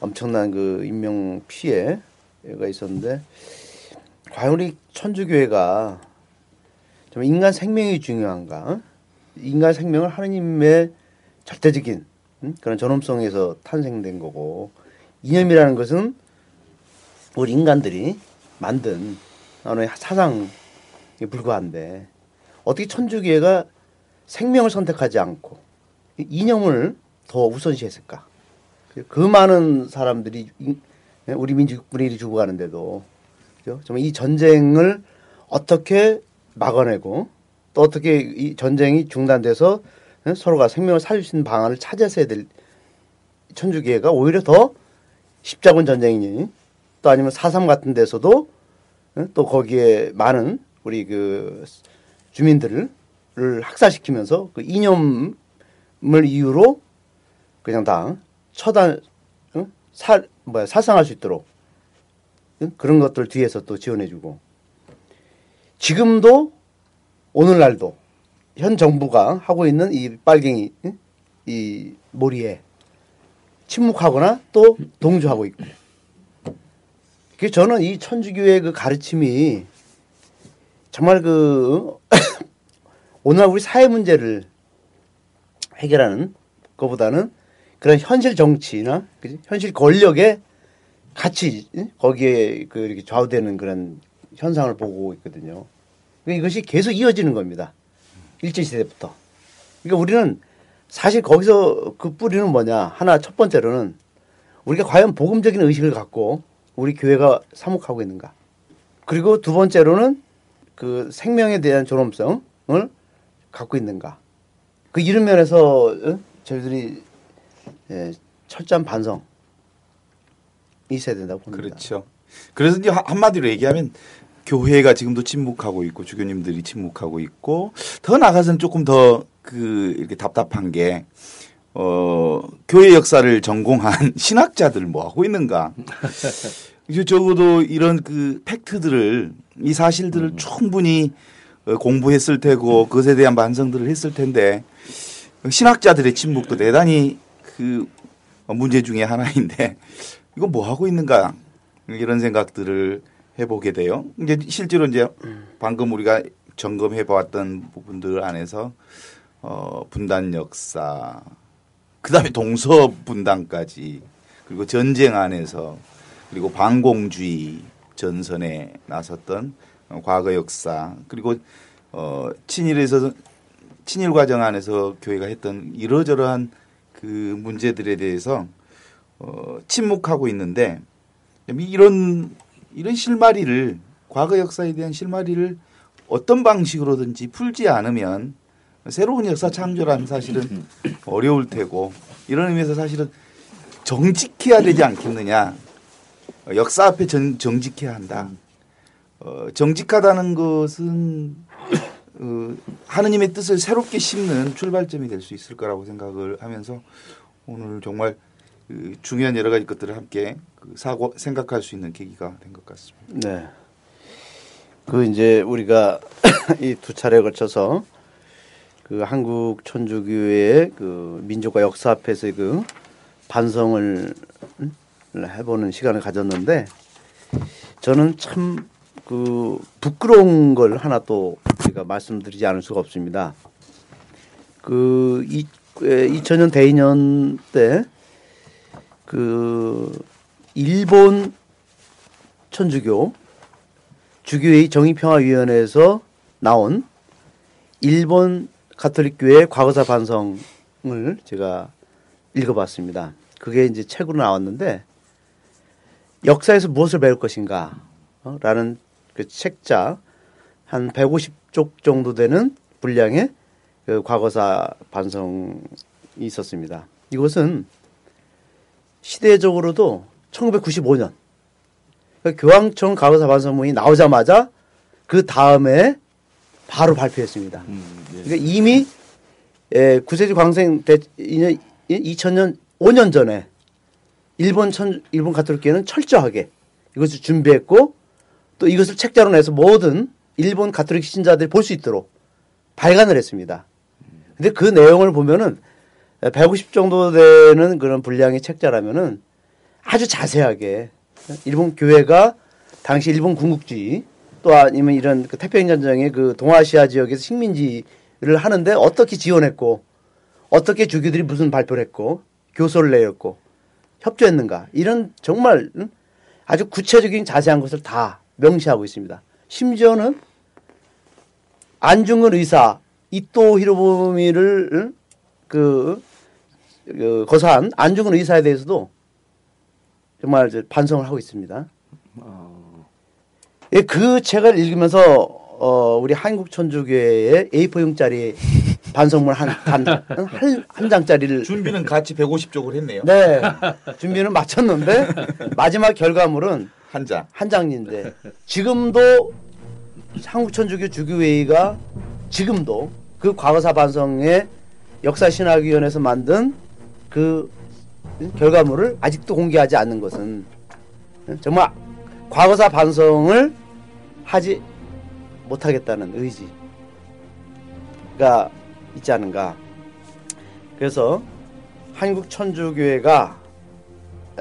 엄청난 그 인명 피해가 있었는데 과연 우리 천주교회가 좀 인간 생명이 중요한가? 인간 생명을 하느님의 절대적인 음? 그런 전험성에서 탄생된 거고 이념이라는 것은 우리 인간들이 만든 하 나의 사상에 불과한데 어떻게 천주교회가 생명을 선택하지 않고 이념을 더 우선시했을까? 그 많은 사람들이 우리 민족 분위기 죽어가는데도 그죠? 정말 이 전쟁을 어떻게 막아내고 또 어떻게 이 전쟁이 중단돼서 서로가 생명을 살릴 수 있는 방안을 찾아서야 될 천주교회가 오히려 더 십자군 전쟁이니 또 아니면 사삼 같은 데서도 또 거기에 많은 우리 그 주민들을 학살시키면서 그 이념을 이유로 그냥 다 처단 살 뭐야 살상할 수 있도록 그런 것들 뒤에서 또 지원해주고. 지금도 오늘날도 현 정부가 하고 있는 이 빨갱이 이 몰이에 침묵하거나 또 동조하고 있고. 그 저는 이 천주교의 그 가르침이 정말 그 (coughs) 오늘 우리 사회 문제를 해결하는 것보다는 그런 현실 정치나 그지? 현실 권력에 같이 거기에 그 이렇게 좌우되는 그런 현상을 보고 있거든요. 그러니까 이것이 계속 이어지는 겁니다. 일제 시대부터. 그러니까 우리는 사실 거기서 그 뿌리는 뭐냐. 하나 첫 번째로는 우리가 과연 복음적인 의식을 갖고 우리 교회가 사목하고 있는가. 그리고 두 번째로는 그 생명에 대한 존엄성을 갖고 있는가. 그 이런 면에서 저희들이 예, 철저한 반성 있어야 된다고 봅니다. 그렇죠. 그래서 이제 한마디로 얘기하면 교회가 지금도 침묵하고 있고 주교님들이 침묵하고 있고 더 나가서는 조금 더 그 이렇게 답답한 게 어, 교회 역사를 전공한 (laughs) 신학자들 뭐 하고 있는가. 적어도 이런 그 팩트들을 이 사실들을 음. 충분히 어, 공부했을 테고 그것에 대한 반성들을 했을 텐데 신학자들의 침묵도 대단히 그 문제 중에 하나인데 이거 뭐 하고 있는가 이런 생각들을 해보게 돼요. 이제 실제로 이제 방금 우리가 점검해 보았던 부분들 안에서 어 분단 역사 그다음에 동서 분단까지 그리고 전쟁 안에서 그리고 반공주의 전선에 나섰던 과거 역사 그리고 어 친일에서 친일 과정 안에서 교회가 했던 이러저러한 그 문제들에 대해서 어 침묵하고 있는데 이런 이런 실마리를 과거 역사에 대한 실마리를 어떤 방식으로든지 풀지 않으면 새로운 역사 창조라는 사실은 어려울 테고 이런 의미에서 사실은 정직해야 되지 않겠느냐. 역사 앞에 정, 정직해야 한다. 어, 정직하다는 것은 어, 하느님의 뜻을 새롭게 심는 출발점이 될 수 있을 거라고 생각을 하면서 오늘 정말 그 중요한 여러 가지 것들을 함께 그 사고 생각할 수 있는 계기가 된 것 같습니다. 네. 그 이제 우리가 (coughs) 이 두 차례에 걸쳐서 그 한국 천주교회의 그 민족과 역사 앞에서의 그 반성을 해보는 시간을 가졌는데 저는 참 그 부끄러운 걸 하나 또 제가 말씀드리지 않을 수가 없습니다. 그 이, 2000년 대인년 때 그 일본 천주교 주교회 정의평화위원회에서 나온 일본 가톨릭 교회 과거사 반성을 제가 읽어봤습니다. 그게 이제 책으로 나왔는데 역사에서 무엇을 배울 것인가 어, 라는 그 책자 한 150쪽 정도 되는 분량의 그 과거사 반성이 있었습니다. 이것은 시대적으로도 1995년 그러니까 교황청 가거사 반성문이 나오자마자 그 다음에 바로 발표했습니다. 음, 예. 그러니까 이미 예, 구세주 광생 대, 2000년 5년 전에 일본 천 일본 가톨릭교회는 철저하게 이것을 준비했고 또 이것을 책자로 내서 모든 일본 가톨릭 신자들이 볼 수 있도록 발간을 했습니다. 근데 그 내용을 보면은 150 정도 되는 그런 분량의 책자라면은 아주 자세하게 일본 교회가 당시 일본 군국주의 또 아니면 이런 그 태평양 전쟁의 그 동아시아 지역에서 식민지 하는데 어떻게 지원했고 어떻게 주교들이 무슨 발표를 했고 교서를 내렸고 협조했는가 이런 정말 응? 아주 구체적인 자세한 것을 다 명시하고 있습니다. 심지어는 안중근 의사 이토 히로부미를 응? 그, 그 거사한 안중근 의사에 대해서도 정말 반성을 하고 있습니다. 예, 그 책을 읽으면서 어, 우리 한국천주교회의 A4용짜리 반성문 한, 한, 한, 한 장짜리를 준비는 같이 150쪽을 했네요. 네 준비는 마쳤는데 마지막 결과물은 한 장. 한 장인데 지금도 한국천주교 주교회의가 지금도 그 과거사 반성의 역사신학위원회에서 만든 그 결과물을 아직도 공개하지 않는 것은 정말 과거사 반성을 하지 못하겠다는 의지가 있지 않은가. 그래서 한국 천주교회가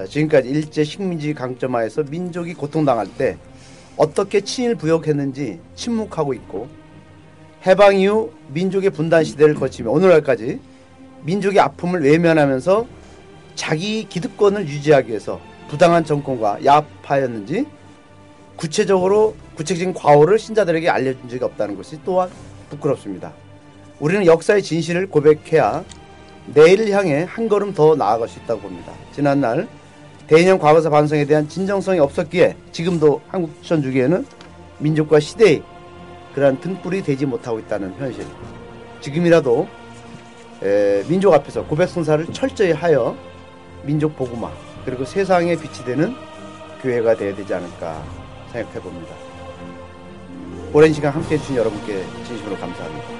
지금까지 일제 식민지 강점하에서 민족이 고통당할 때 어떻게 친일 부역했는지 침묵하고 있고 해방 이후 민족의 분단 시대를 거치며 오늘날까지 민족의 아픔을 외면하면서 자기 기득권을 유지하기 위해서 부당한 정권과 야합하였는지 구체적으로 구체적인 과오를 신자들에게 알려준 적이 없다는 것이 또한 부끄럽습니다. 우리는 역사의 진실을 고백해야 내일을 향해 한 걸음 더 나아갈 수 있다고 봅니다. 지난날 대인형 과거사 반성에 대한 진정성이 없었기에 지금도 한국 천주교회는 민족과 시대의 그러한 등불이 되지 못하고 있다는 현실. 지금이라도 에, 민족 앞에서 고백 성사를 철저히 하여 민족 복음화 그리고 세상에 빛이 되는 교회가 되어야 되지 않을까 생각해 봅니다. 오랜 시간 함께 해주신 여러분께 진심으로 감사합니다.